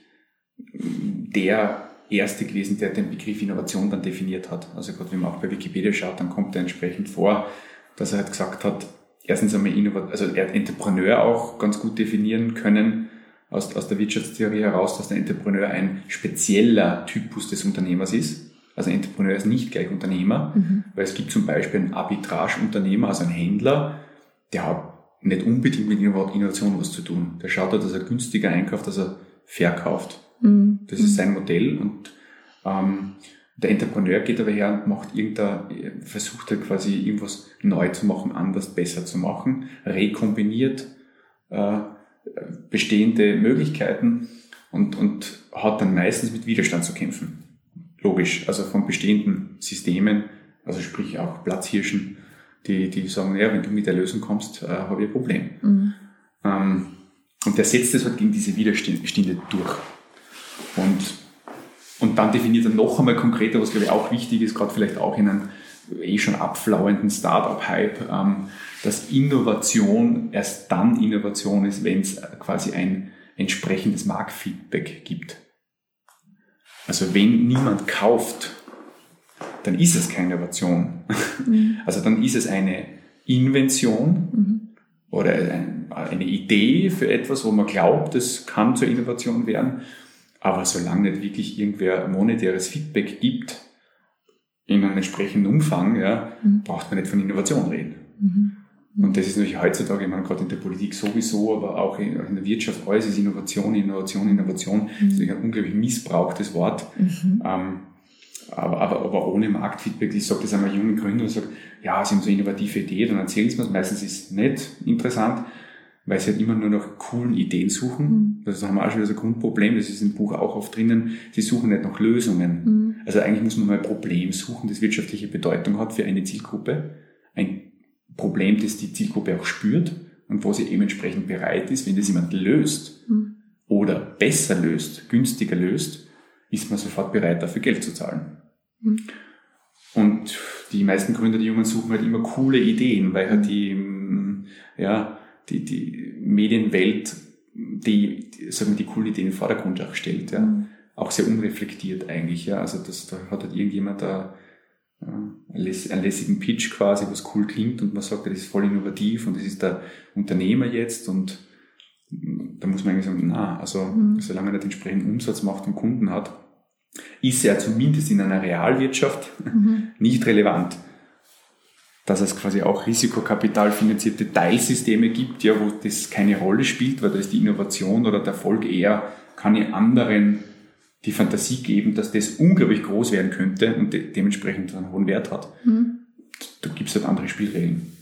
der Erste gewesen, der den Begriff Innovation dann definiert hat. Also gerade wenn man auch bei Wikipedia schaut, dann kommt er entsprechend vor, dass er halt gesagt hat, erstens einmal Innovat also er hat Entrepreneur auch ganz gut definieren können aus, aus der Wirtschaftstheorie heraus, dass der Entrepreneur ein spezieller Typus des Unternehmers ist. Also ein Entrepreneur ist nicht gleich Unternehmer, mhm. weil es gibt zum Beispiel einen Arbitrage-Unternehmer, also einen Händler, der hat nicht unbedingt mit Innovation was zu tun. Der schaut da, dass er günstiger einkauft, dass er verkauft. Mhm. Das ist sein Modell und ähm, der Entrepreneur geht aber her und macht irgendein, versucht er quasi irgendwas neu zu machen, anders, besser zu machen, rekombiniert äh, bestehende Möglichkeiten und, und hat dann meistens mit Widerstand zu kämpfen. Logisch, also von bestehenden Systemen, also sprich auch Platzhirschen, die, die sagen, ja, wenn du mit der Lösung kommst, äh, habe ich ein Problem. Mhm. Ähm, und der setzt es halt gegen diese Widerstände durch. Und, und dann definiert er noch einmal konkreter, was glaube ich auch wichtig ist, gerade vielleicht auch in einem eh schon abflauenden Startup-Hype, ähm, dass Innovation erst dann Innovation ist, wenn es quasi ein entsprechendes Marktfeedback gibt. Also wenn niemand kauft, dann ist es keine Innovation. Mhm. Also dann ist es eine Invention mhm. oder eine Idee für etwas, wo man glaubt, es kann zur Innovation werden. Aber solange nicht wirklich irgendwer monetäres Feedback gibt, in einem entsprechenden Umfang, ja, mhm. braucht man nicht von Innovation reden. Mhm. Und das ist natürlich heutzutage, ich meine, gerade in der Politik sowieso, aber auch in, in der Wirtschaft, alles ist Innovation, Innovation, Innovation. Mhm. Das ist ein unglaublich missbrauchtes Wort. Mhm. Ähm, aber, aber, aber ohne Marktfeedback, ich sage das einmal jungen Gründern und sage, ja, sie haben so eine innovative Idee, dann erzählen sie mir Meistens ist es nicht interessant, weil sie halt immer nur nach coolen Ideen suchen. Mhm. Das haben wir auch schon wieder so ein Grundproblem, das ist im Buch auch oft drinnen. Sie suchen nicht nach Lösungen. Mhm. Also eigentlich muss man mal ein Problem suchen, das wirtschaftliche Bedeutung hat für eine Zielgruppe. Ein Problem, das die Zielgruppe auch spürt und wo sie eben entsprechend bereit ist, wenn das jemand löst mhm. oder besser löst, günstiger löst, ist man sofort bereit, dafür Geld zu zahlen. Mhm. Und die meisten Gründer, die Jungen, suchen halt immer coole Ideen, weil halt die, ja, die, die Medienwelt die, die, sagen wir, die coolen Ideen in den Vordergrund auch stellt. Ja. Mhm. Auch sehr unreflektiert eigentlich. Ja. Also das, da hat halt irgendjemand da einen lässigen Pitch quasi, was cool klingt und man sagt, das ist voll innovativ und das ist der Unternehmer jetzt und da muss man eigentlich sagen, na, also mhm. solange er nicht entsprechenden Umsatz macht und Kunden hat, ist er zumindest in einer Realwirtschaft mhm. (laughs) nicht relevant. Dass es quasi auch risikokapitalfinanzierte Teilsysteme gibt, ja, wo das keine Rolle spielt, weil da ist die Innovation oder der Erfolg eher, kann ich anderen die Fantasie geben, dass das unglaublich groß werden könnte und de dementsprechend einen hohen Wert hat. Mhm. Da gibt es halt andere Spielregeln.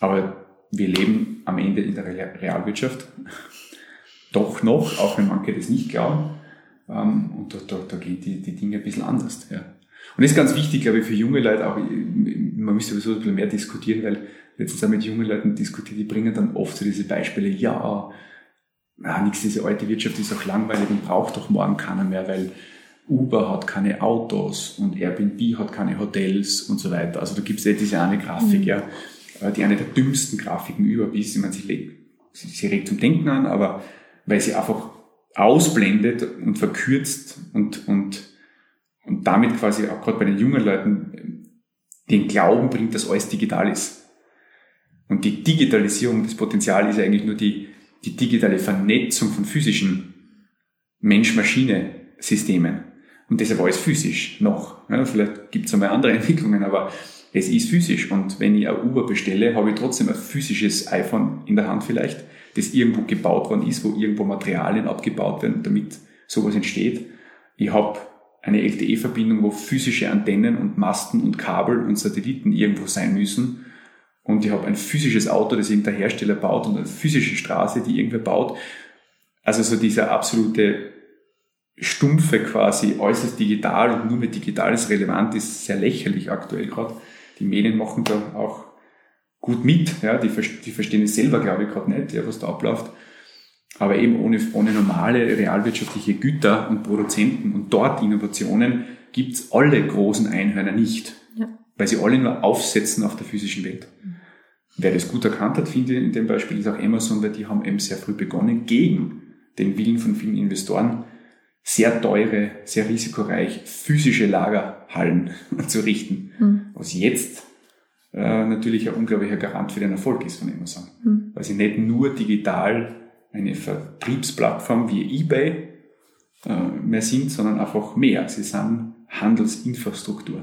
Aber wir leben am Ende in der Realwirtschaft. (laughs) Doch noch, auch wenn manche das nicht glauben. Ähm, und da, da, da gehen die, die Dinge ein bisschen anders. Ja. Und das ist ganz wichtig, glaube ich, für junge Leute auch, man müsste sowieso ein bisschen mehr diskutieren, weil letztens auch mit jungen Leuten diskutiert, die bringen dann oft so diese Beispiele, ja, na, nichts, diese alte Wirtschaft ist auch langweilig und braucht doch morgen keiner mehr, weil Uber hat keine Autos und Airbnb hat keine Hotels und so weiter. Also da gibt es ja diese eine Grafik, mhm. ja, äh, die eine der dümmsten Grafiken überhaupt ist. Ich meine, sie, sie, sie regt zum Denken an, aber weil sie einfach ausblendet und verkürzt und, und, und damit quasi auch gerade bei den jungen Leuten den Glauben bringt, dass alles digital ist. Und die Digitalisierung, das Potenzial ist eigentlich nur die, die digitale Vernetzung von physischen Mensch-Maschine-Systemen. Und deshalb alles physisch noch. Ja, vielleicht gibt es einmal andere (laughs) Entwicklungen, aber es ist physisch. Und wenn ich ein Uber bestelle, habe ich trotzdem ein physisches iPhone in der Hand vielleicht, das irgendwo gebaut worden ist, wo irgendwo Materialien abgebaut werden, damit sowas entsteht. Ich habe eine LTE-Verbindung, wo physische Antennen und Masten und Kabel und Satelliten irgendwo sein müssen und ich habe ein physisches Auto, das irgendein Hersteller baut und eine physische Straße, die irgendwer baut. Also so dieser absolute stumpfe quasi äußerst digital und nur mit digital ist relevant, ist sehr lächerlich aktuell gerade. Die Medien machen da auch gut mit, ja, die, die verstehen es selber, glaube ich, gerade nicht, ja, was da abläuft. Aber eben ohne, ohne normale realwirtschaftliche Güter und Produzenten und dort Innovationen gibt's alle großen Einhörner nicht. Ja. Weil sie alle nur aufsetzen auf der physischen Welt. Mhm. Wer das gut erkannt hat, finde ich in dem Beispiel, ist auch Amazon, weil die haben eben sehr früh begonnen, gegen den Willen von vielen Investoren sehr teure, sehr risikoreich physische Lagerhallen (laughs) zu richten, Hm. was jetzt äh, natürlich ein unglaublicher Garant für den Erfolg ist von Amazon. Hm. Weil sie nicht nur digital eine Vertriebsplattform wie eBay äh, mehr sind, sondern einfach mehr. Sie sind Handelsinfrastruktur.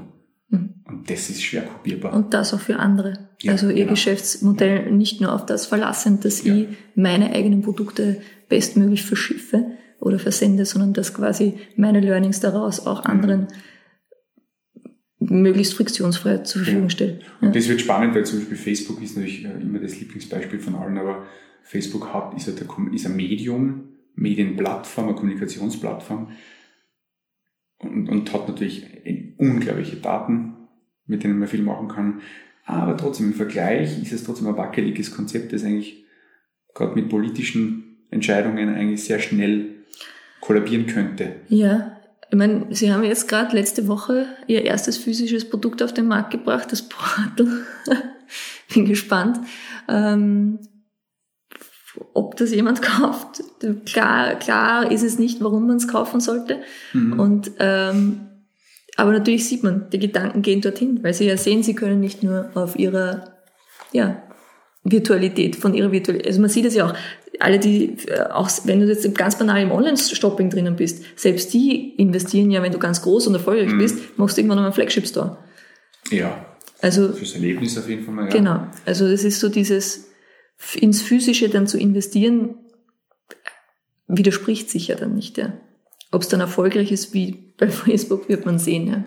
Und das ist schwer kopierbar. Und das auch für andere. Ja, also ihr genau. Geschäftsmodell nicht nur auf das verlassend, dass Ja. ich meine eigenen Produkte bestmöglich verschiffe oder versende, sondern dass quasi meine Learnings daraus auch anderen möglichst friktionsfrei zur Verfügung Ja. stelle. Und das wird spannend, weil zum Beispiel Facebook ist natürlich äh, immer das Lieblingsbeispiel von allen, aber Facebook hat, ist, halt ein, ist ein Medium, Medienplattform, eine Kommunikationsplattform und, und hat natürlich unglaubliche Daten, mit denen man viel machen kann. Aber trotzdem im Vergleich ist es trotzdem ein wackeliges Konzept, das eigentlich gerade mit politischen Entscheidungen eigentlich sehr schnell kollabieren könnte. Ja, ich meine, Sie haben jetzt gerade letzte Woche Ihr erstes physisches Produkt auf den Markt gebracht, das Portal. (laughs) Bin gespannt, ähm, ob das jemand (laughs) kauft. Klar, klar ist es nicht, warum man es kaufen sollte. Mhm. Und ähm, aber natürlich sieht man, die Gedanken gehen dorthin, weil Sie ja sehen, Sie können nicht nur auf Ihrer ja, Virtualität, von Ihrer Virtualität, also man sieht es ja auch, alle die, äh, auch wenn du jetzt ganz banal im Online-Shopping drinnen bist, selbst die investieren ja, wenn du ganz groß und erfolgreich Mhm. bist, machst du irgendwann noch einen Flagship-Store. Ja, Also fürs Erlebnis auf jeden Fall mal. Ja. Genau. Also das ist so dieses ins Physische dann zu investieren, widerspricht sich ja dann nicht. Ja. Ob es dann erfolgreich ist wie bei Facebook, wird man sehen. Ja.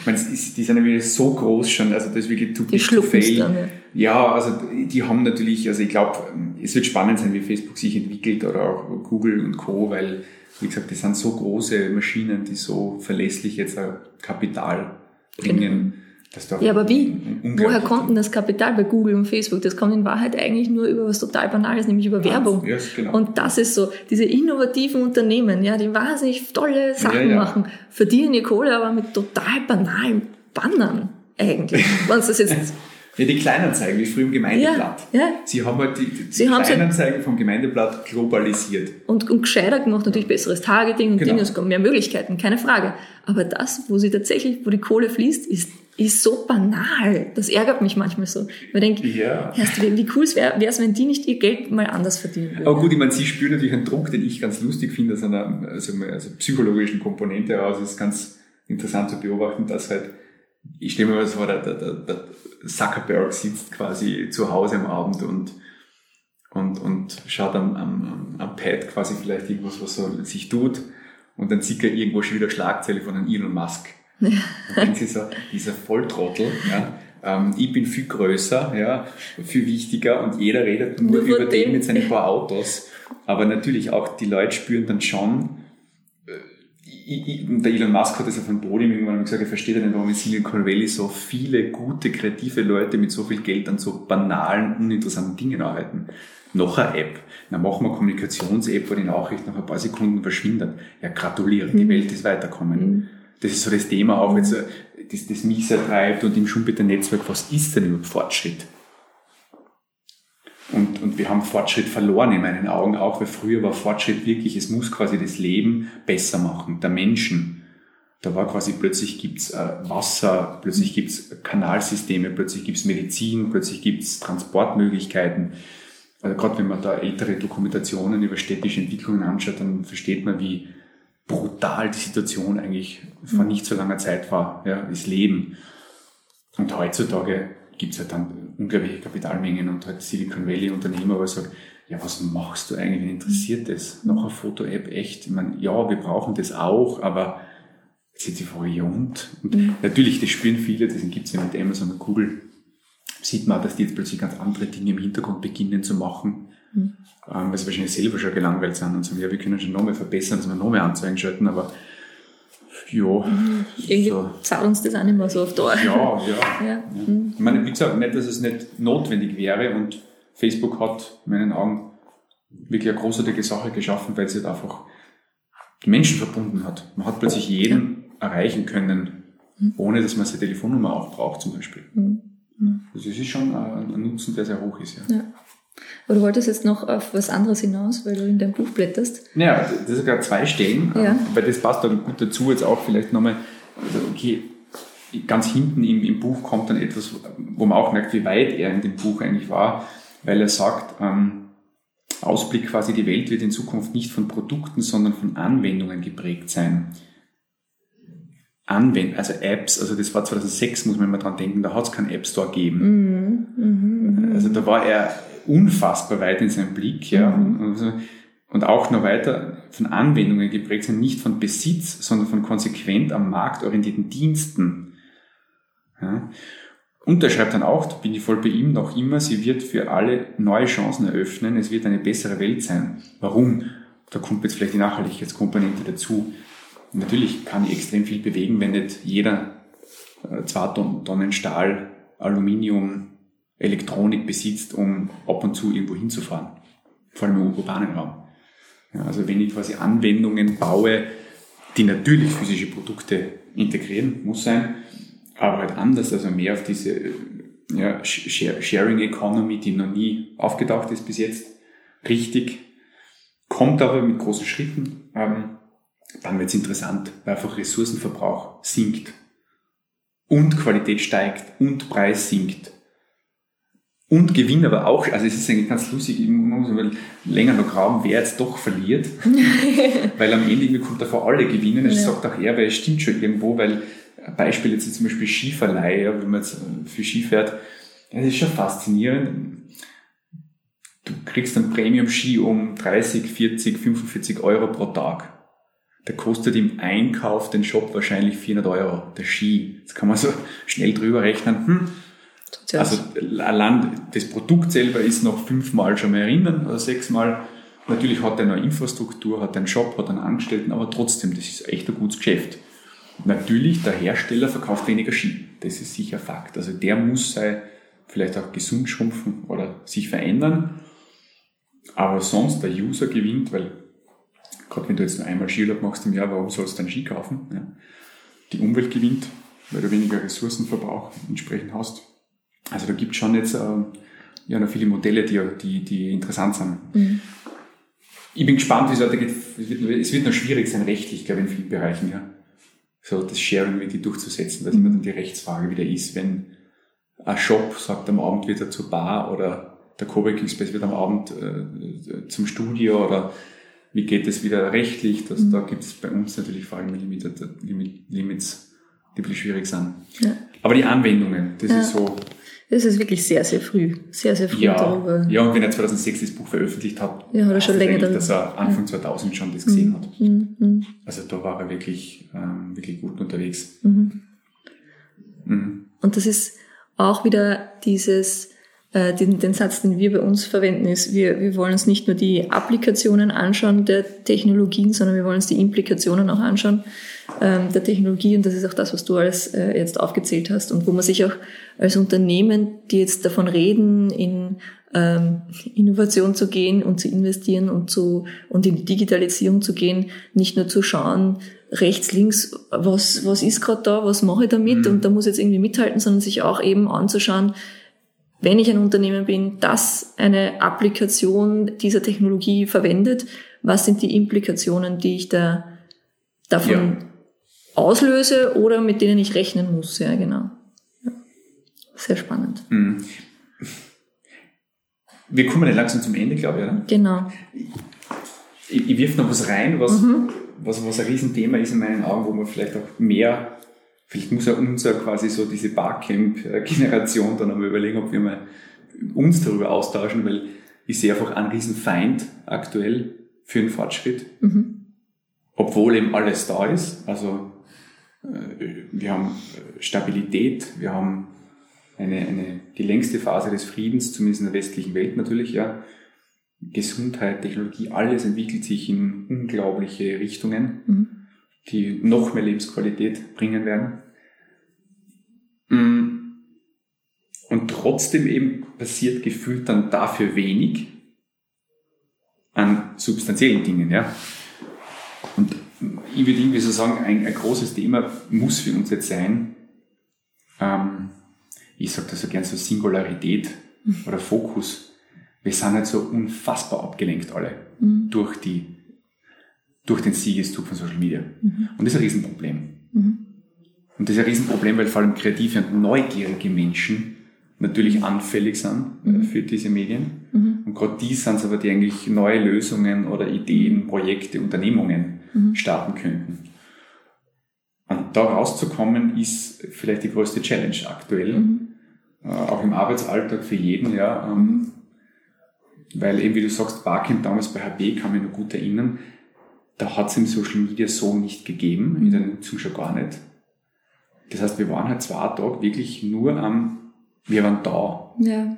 Ich meine, ist- die sind ja wieder so groß schon, also das ist wirklich too Die big to fail. dann. Ja. Ja, also die haben natürlich, also ich glaube, es wird spannend sein, wie Facebook sich entwickelt oder auch Google und Co., weil, wie gesagt, das sind so große Maschinen, die so verlässlich jetzt Kapital bringen. Da Ja, aber wie? Woher kommt denn das Kapital bei Google und Facebook? Das kommt in Wahrheit eigentlich nur über was total Banales, nämlich über Werbung. Ja, genau. Und das ist so, diese innovativen Unternehmen, ja, die wahnsinnig tolle Sachen Ja, ja. machen, verdienen ihr Kohle aber mit total banalen Bannern eigentlich. (laughs) Wenn das jetzt Ja, die Kleinanzeigen, wie früher im Gemeindeblatt. Ja, ja. Sie haben halt die, die Sie Kleinanzeigen vom Gemeindeblatt globalisiert. und, und gescheiter gemacht, natürlich besseres Targeting und Genau. Dinge, mehr Möglichkeiten, keine Frage. Aber das, wo sie tatsächlich, wo die Kohle fließt, ist, ist so banal. Das ärgert mich manchmal so. Ich denke, Ja. erst, wie, wie cool es wäre es, wenn die nicht ihr Geld mal anders verdienen würden. Aber gut, ich meine, Sie spüren natürlich einen Druck, den ich ganz lustig finde, aus einer also, also psychologischen Komponente heraus. Es ist ganz interessant zu beobachten, dass halt, ich stelle mir mal so vor, der, der, der, der Zuckerberg sitzt quasi zu Hause am Abend und, und, und schaut am, am, am Pad quasi vielleicht irgendwas, was so sich tut. Und dann sieht er irgendwo schon wieder Schlagzeile von einem Elon Musk. (laughs) So, dieser Volltrottel, ja, ähm, ich bin viel größer, ja, viel wichtiger und jeder redet nur, Nur über den dem. mit seinen paar Autos. Aber natürlich auch die Leute spüren dann schon, äh, ich, ich, der Elon Musk hat das auf einem Podium irgendwann gesagt, er versteht ja nicht, warum in Silicon Valley so viele gute, kreative Leute mit so viel Geld an so banalen, uninteressanten Dingen arbeiten. Noch eine App. Na, machen wir eine Kommunikations-App, wo die Nachricht nach ein paar Sekunden verschwindet. Ja, gratuliere, die Welt ist weiterkommen. Das ist so das Thema auch, jetzt, das, das mich sehr treibt und im Schumpeter-Netzwerk, was ist denn überhaupt Fortschritt? Und, und wir haben Fortschritt verloren in meinen Augen auch, weil früher war Fortschritt wirklich, es muss quasi das Leben besser machen, der Menschen. Da war quasi plötzlich gibt's äh, Wasser, plötzlich gibt's Kanalsysteme, plötzlich gibt's Medizin, plötzlich gibt's Transportmöglichkeiten. Also gerade wenn man da ältere Dokumentationen über städtische Entwicklungen anschaut, dann versteht man, wie brutal die Situation eigentlich vor nicht so langer Zeit war, ja, das Leben. Und heutzutage gibt's halt dann unglaubliche Kapitalmengen und halt Silicon Valley Unternehmer, aber sagen, ja, was machst du eigentlich, wen interessiert das? Noch eine Foto-App, echt? Ich meine, ja, wir brauchen das auch, aber jetzt ist die Frage, ja und? Und natürlich, das spüren viele, deswegen gibt's ja mit Amazon und Google, sieht man, dass die jetzt plötzlich ganz andere Dinge im Hintergrund beginnen zu machen, ähm, weil sie wahrscheinlich selber schon gelangweilt sind und sagen, ja, wir können schon noch mehr verbessern, dass wir noch mehr Anzeigen schalten, aber ja, Irgendwie so. zahlt uns das auch nicht mehr so auf Dauer. Ja, ja. Ja. Ich meine, wie gesagt, nicht, dass es nicht notwendig wäre und Facebook hat in meinen Augen wirklich eine großartige Sache geschaffen, weil sie halt einfach die Menschen verbunden hat. Man hat plötzlich jeden erreichen können, ohne dass man seine Telefonnummer auch braucht zum Beispiel. Mhm. Also es ist schon ein, ein Nutzen, der sehr hoch ist. Ja. Ja. Aber du wolltest jetzt noch auf was anderes hinaus, weil du in deinem Buch blätterst. Ja, das sind gerade zwei Stellen, Ja. weil das passt dann gut dazu, jetzt auch vielleicht nochmal, also okay, ganz hinten im, im Buch kommt dann etwas, wo man auch merkt, wie weit er in dem Buch eigentlich war, weil er sagt, ähm, Ausblick quasi, die Welt wird in Zukunft nicht von Produkten, sondern von Anwendungen geprägt sein. Anwend also Apps, also das war 2006, muss man mal dran denken, da hat es keinen App Store gegeben. Also da war er unfassbar weit in seinem Blick, ja. Also, und auch noch weiter von Anwendungen geprägt sind, nicht von Besitz, sondern von konsequent am Markt orientierten Diensten. Ja. Und er schreibt dann auch, da bin ich voll bei ihm noch immer, sie wird für alle neue Chancen eröffnen, es wird eine bessere Welt sein. Warum? Da kommt jetzt vielleicht die Nachhaltigkeitskomponente dazu. Natürlich kann ich extrem viel bewegen, wenn nicht jeder äh, zwei Ton- Tonnen Stahl, Aluminium, Elektronik besitzt, um ab und zu irgendwo hinzufahren. Vor allem im urbanen Raum. Ja, also wenn ich quasi Anwendungen baue, die natürlich physische Produkte integrieren, muss sein, aber halt anders, also mehr auf diese äh, ja, Sh- Sharing Economy, die noch nie aufgetaucht ist bis jetzt, richtig, kommt aber mit großen Schritten, ähm, dann wird es interessant, weil einfach Ressourcenverbrauch sinkt und Qualität steigt und Preis sinkt und Gewinn aber auch, also es ist eigentlich ganz lustig, ich muss mal länger noch graben, wer jetzt doch verliert, (laughs) weil am Ende irgendwie kommt davor alle gewinnen, das Ja. sagt auch er, weil es stimmt schon irgendwo, weil Beispiel jetzt zum Beispiel Skiverleih, ja, wenn man jetzt für Ski fährt, das ist schon faszinierend. Du kriegst einen Premium-Ski um 30, 40, 45 Euro pro Tag. Der kostet im Einkauf den Shop wahrscheinlich 400 Euro, der Ski. Jetzt kann man so schnell drüber rechnen, hm, also allein das Produkt selber ist noch fünfmal schon mal erinnern oder sechsmal. Natürlich hat er eine Infrastruktur, hat einen Shop, hat einen Angestellten, aber trotzdem, das ist echt ein gutes Geschäft. Natürlich, der Hersteller verkauft weniger Ski. Das ist sicher Fakt. Also der muss sei vielleicht auch gesund schrumpfen oder sich verändern. Aber sonst der User gewinnt, weil gerade wenn du jetzt nur einmal Skiurlaub machst im Jahr, warum sollst du einen Ski kaufen? Ja. Die Umwelt gewinnt, weil du weniger Ressourcenverbrauch entsprechend hast. Also da gibt es schon jetzt äh, ja noch viele Modelle, die, die, die interessant sind. Ich bin gespannt, wie es weitergeht. Es wird, es wird noch schwierig sein, rechtlich, glaube ich, in vielen Bereichen, ja. So das Sharing wirklich durchzusetzen, dass immer dann die Rechtsfrage wieder ist, wenn ein Shop sagt, am Abend wird er zur Bar oder der Coworking Space wird am Abend äh, zum Studio oder wie geht es wieder rechtlich? Das, Da gibt es bei uns natürlich vor allem Limit, Limits, die ein bisschen schwierig sind. Ja. Aber die Anwendungen, das Ja. ist so, Das ist wirklich sehr, sehr früh. Sehr, sehr früh ja, darüber. ja, und wenn er 2006 das Buch veröffentlicht hat, Ja, hat er schon länger dass er Anfang 2000 schon das gesehen hat. Mhm, mhm, Also da war er wirklich, ähm, wirklich gut unterwegs. mhm. Mhm. Und das ist auch wieder dieses, äh, den, den Satz, den wir bei uns verwenden, ist, wir, wir wollen uns nicht nur die Applikationen anschauen der Technologien, sondern wir wollen uns die Implikationen auch anschauen der Technologie. Und das ist auch das, was du alles äh, jetzt aufgezählt hast und wo man sich auch als Unternehmen, die jetzt davon reden, in ähm, Innovation zu gehen und zu investieren und zu und in die Digitalisierung zu gehen, nicht nur zu schauen, rechts, links, was, was ist gerade da, was mache ich damit und da muss ich jetzt irgendwie mithalten, sondern sich auch eben anzuschauen, wenn ich ein Unternehmen bin, das eine Applikation dieser Technologie verwendet, was sind die Implikationen, die ich da davon Ja. Auslöse oder mit denen ich rechnen muss. Ja, genau. Ja. Sehr spannend. Mhm. Wir kommen ja langsam zum Ende, glaube ich, oder? Genau. Ich, ich wirf noch was rein, was, Mhm. was, was ein Riesenthema ist in meinen Augen, wo man vielleicht auch mehr, vielleicht muss ja unser quasi so diese Barcamp-Generation dann einmal überlegen, ob wir mal uns darüber austauschen, weil ich sehe einfach einen Riesenfeind aktuell für den Fortschritt, Mhm. obwohl eben alles da ist. Also wir haben äh, Stabilität, wir haben eine, eine, die längste Phase des Friedens, zumindest in der westlichen Welt natürlich, ja. Gesundheit, Technologie, alles entwickelt sich in unglaubliche Richtungen, Mhm. die noch mehr Lebensqualität bringen werden. Mm. Und trotzdem eben passiert gefühlt dann dafür wenig an substanziellen Dingen, ja. Und ich würde irgendwie so sagen, ein, ein großes Thema muss für uns jetzt sein, ähm, ich sage das so gern so Singularität oder Fokus. wir sind halt so unfassbar abgelenkt alle mhm. durch die, durch den Siegeszug von Social Media. Mhm. Und das ist ein Riesenproblem. Mhm. Und das ist ein Riesenproblem, weil vor allem kreative und neugierige Menschen natürlich anfällig sind mhm. für diese Medien. Mhm. Und gerade die sind es aber, die eigentlich neue Lösungen oder Ideen, Projekte, Unternehmungen mhm. starten könnten. Und da rauszukommen, ist vielleicht die größte Challenge aktuell, mhm. äh, auch im Arbeitsalltag für jeden, ja. Ähm, mhm. weil eben, wie du sagst, Barcamp damals bei HB kann mich noch gut erinnern, da hat es im Social Media so nicht gegeben, in der Nutzung schon gar nicht. Das heißt, wir waren halt zwei Tage wirklich nur am wir waren da. Ja.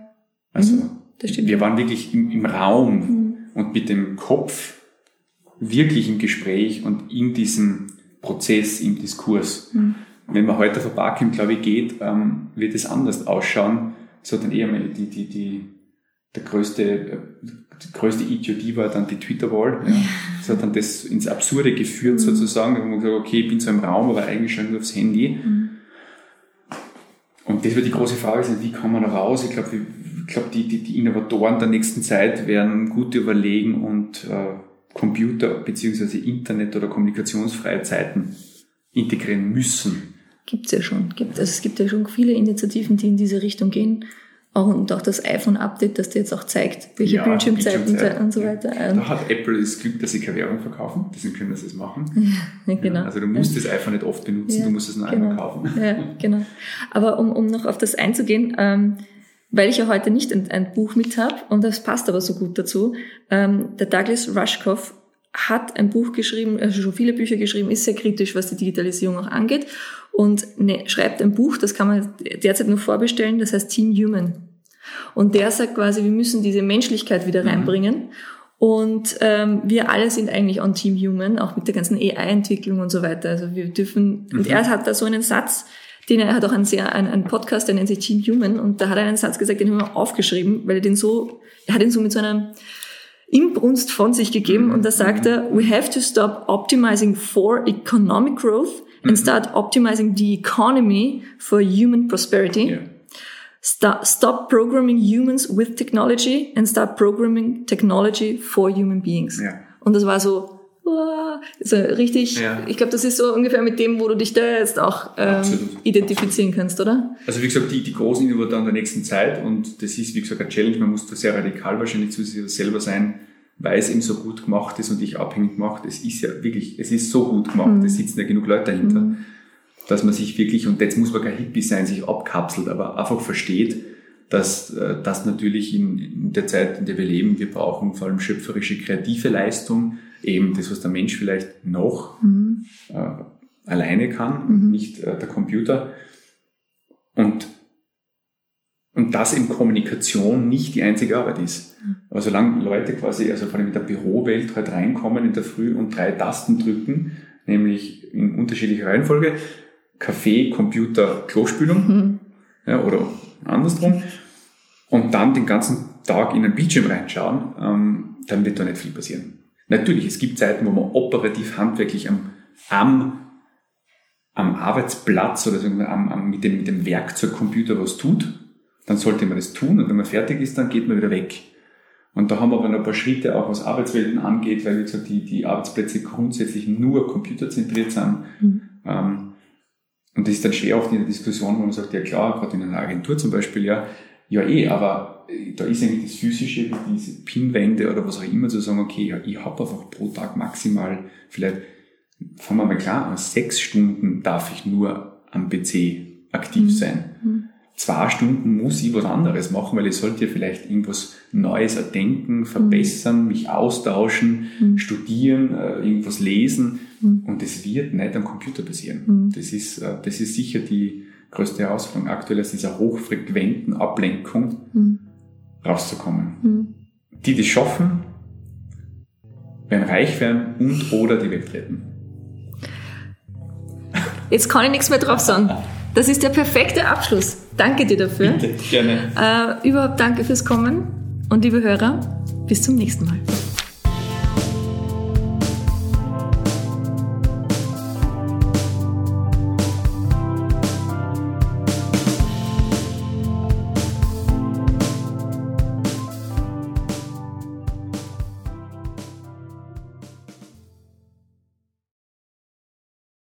Also mhm, wir waren wirklich im, im Raum mhm. und mit dem Kopf wirklich im Gespräch und in diesem Prozess, im Diskurs. Mhm. Wenn man heute auf ein Barcamp, glaube ich, geht, ähm, wird es anders ausschauen. So dann eher mal die, die, die, der größte, die größte Idiotie war dann die Twitter-Wall. Ja. Das hat dann das ins Absurde geführt, mhm. sozusagen, wo man gesagt okay, ich bin so im Raum, aber eigentlich schon nur aufs Handy. Mhm. Und das wird die große Frage sein, wie kommen wir raus? Ich glaube, ich glaube die, die, die Innovatoren der nächsten Zeit werden gut überlegen und äh, Computer beziehungsweise Internet oder kommunikationsfreie Zeiten integrieren müssen. Gibt's ja schon. Gibt, also es gibt ja schon viele Initiativen, die in diese Richtung gehen. Auch, und auch das iPhone-Update, das dir jetzt auch zeigt, welche ja, Bildschirmzeiten Bildschirmzeit. und so weiter. Da hat Apple das Glück, dass sie keine Werbung verkaufen, deswegen können sie es machen. (laughs) Ja, genau. Ja, also du musst ja. das iPhone nicht oft benutzen, du musst es nur genau. einmal kaufen. (laughs) Ja, genau. Aber um, um noch auf das einzugehen, ähm, weil ich ja heute nicht ein, ein Buch mit habe, und das passt aber so gut dazu, ähm, der Douglas Rushkoff hat ein Buch geschrieben, also schon viele Bücher geschrieben, ist sehr kritisch, was die Digitalisierung auch angeht und ne, schreibt ein Buch, das kann man derzeit nur vorbestellen, das heißt Team Human. Und der sagt quasi, wir müssen diese Menschlichkeit wieder mhm. reinbringen. Und ähm, wir alle sind eigentlich on Team Human, auch mit der ganzen AI-Entwicklung und so weiter. Also wir dürfen, mhm. und er hat da so einen Satz, den er hat auch einen sehr, einen, einen Podcast, der nennt sich Team Human, und da hat er einen Satz gesagt, den haben wir aufgeschrieben, weil er den so, er hat ihn so mit so einer Inbrunst von sich gegeben, mhm. und da sagt er, we have to stop optimizing for economic growth and mhm. start optimizing the economy for human prosperity. Yeah. Stop programming humans with technology and start programming technology for human beings. Ja. Und das war so, so richtig, ja. ich glaube, das ist so ungefähr mit dem, wo du dich da jetzt auch ähm, identifizieren kannst, oder? Also wie gesagt, die, die großen Innovatoren der nächsten Zeit und das ist, wie gesagt, eine Challenge, man muss da sehr radikal wahrscheinlich zu sich selber sein, weil es eben so gut gemacht ist und dich abhängig macht. Es ist ja wirklich, es ist so gut gemacht, mhm. es sitzen ja genug Leute dahinter. Mhm dass man sich wirklich, und jetzt muss man kein Hippie sein, sich abkapselt, aber einfach versteht, dass äh, das natürlich in, in der Zeit, in der wir leben, wir brauchen vor allem schöpferische, kreative Leistung, eben das, was der Mensch vielleicht noch mhm. äh, alleine kann, mhm. nicht äh, der Computer. Und, und das in Kommunikation nicht die einzige Arbeit ist. Mhm. Aber solange Leute quasi, also vor allem in der Bürowelt halt reinkommen in der Früh und drei Tasten drücken, nämlich in unterschiedlicher Reihenfolge, Kaffee, Computer, Klospülung mhm. ja, oder andersrum und dann den ganzen Tag in einen Bildschirm reinschauen, ähm, dann wird da nicht viel passieren. Natürlich, es gibt Zeiten, wo man operativ handwerklich am, am, am Arbeitsplatz oder sagen wir, am, am, mit, dem, mit dem Werkzeug Computer was tut, dann sollte man das tun und wenn man fertig ist, dann geht man wieder weg. Und da haben wir aber noch ein paar Schritte auch was Arbeitswelten angeht, weil wie gesagt, die, die Arbeitsplätze grundsätzlich nur computerzentriert sind. Mhm. Ähm, und das ist dann schwer oft in der Diskussion, wo man sagt, ja klar, gerade in einer Agentur zum Beispiel, ja, ja eh, aber äh, da ist eigentlich das Physische, diese Pinwände oder was auch immer, zu sagen, okay, ja, ich habe einfach pro Tag maximal, vielleicht, fangen wir mal klar an, sechs Stunden darf ich nur am PC aktiv mhm. sein. Mhm. Zwei Stunden muss ich was anderes machen, weil ich sollte ja vielleicht irgendwas Neues erdenken, verbessern, mhm. mich austauschen, mhm. studieren, äh, irgendwas lesen. Mhm. Und das wird nicht am Computer passieren. Mhm. Das, ist, äh, das ist sicher die größte Herausforderung aktuell aus dieser hochfrequenten Ablenkung mhm. rauszukommen. Mhm. Die, die schaffen, werden reich werden und oder die Welt retten. Jetzt kann ich nichts mehr drauf sagen. Das ist der perfekte Abschluss. Danke dir dafür. Bitte, gerne. Äh, überhaupt danke fürs Kommen und liebe Hörer, bis zum nächsten Mal.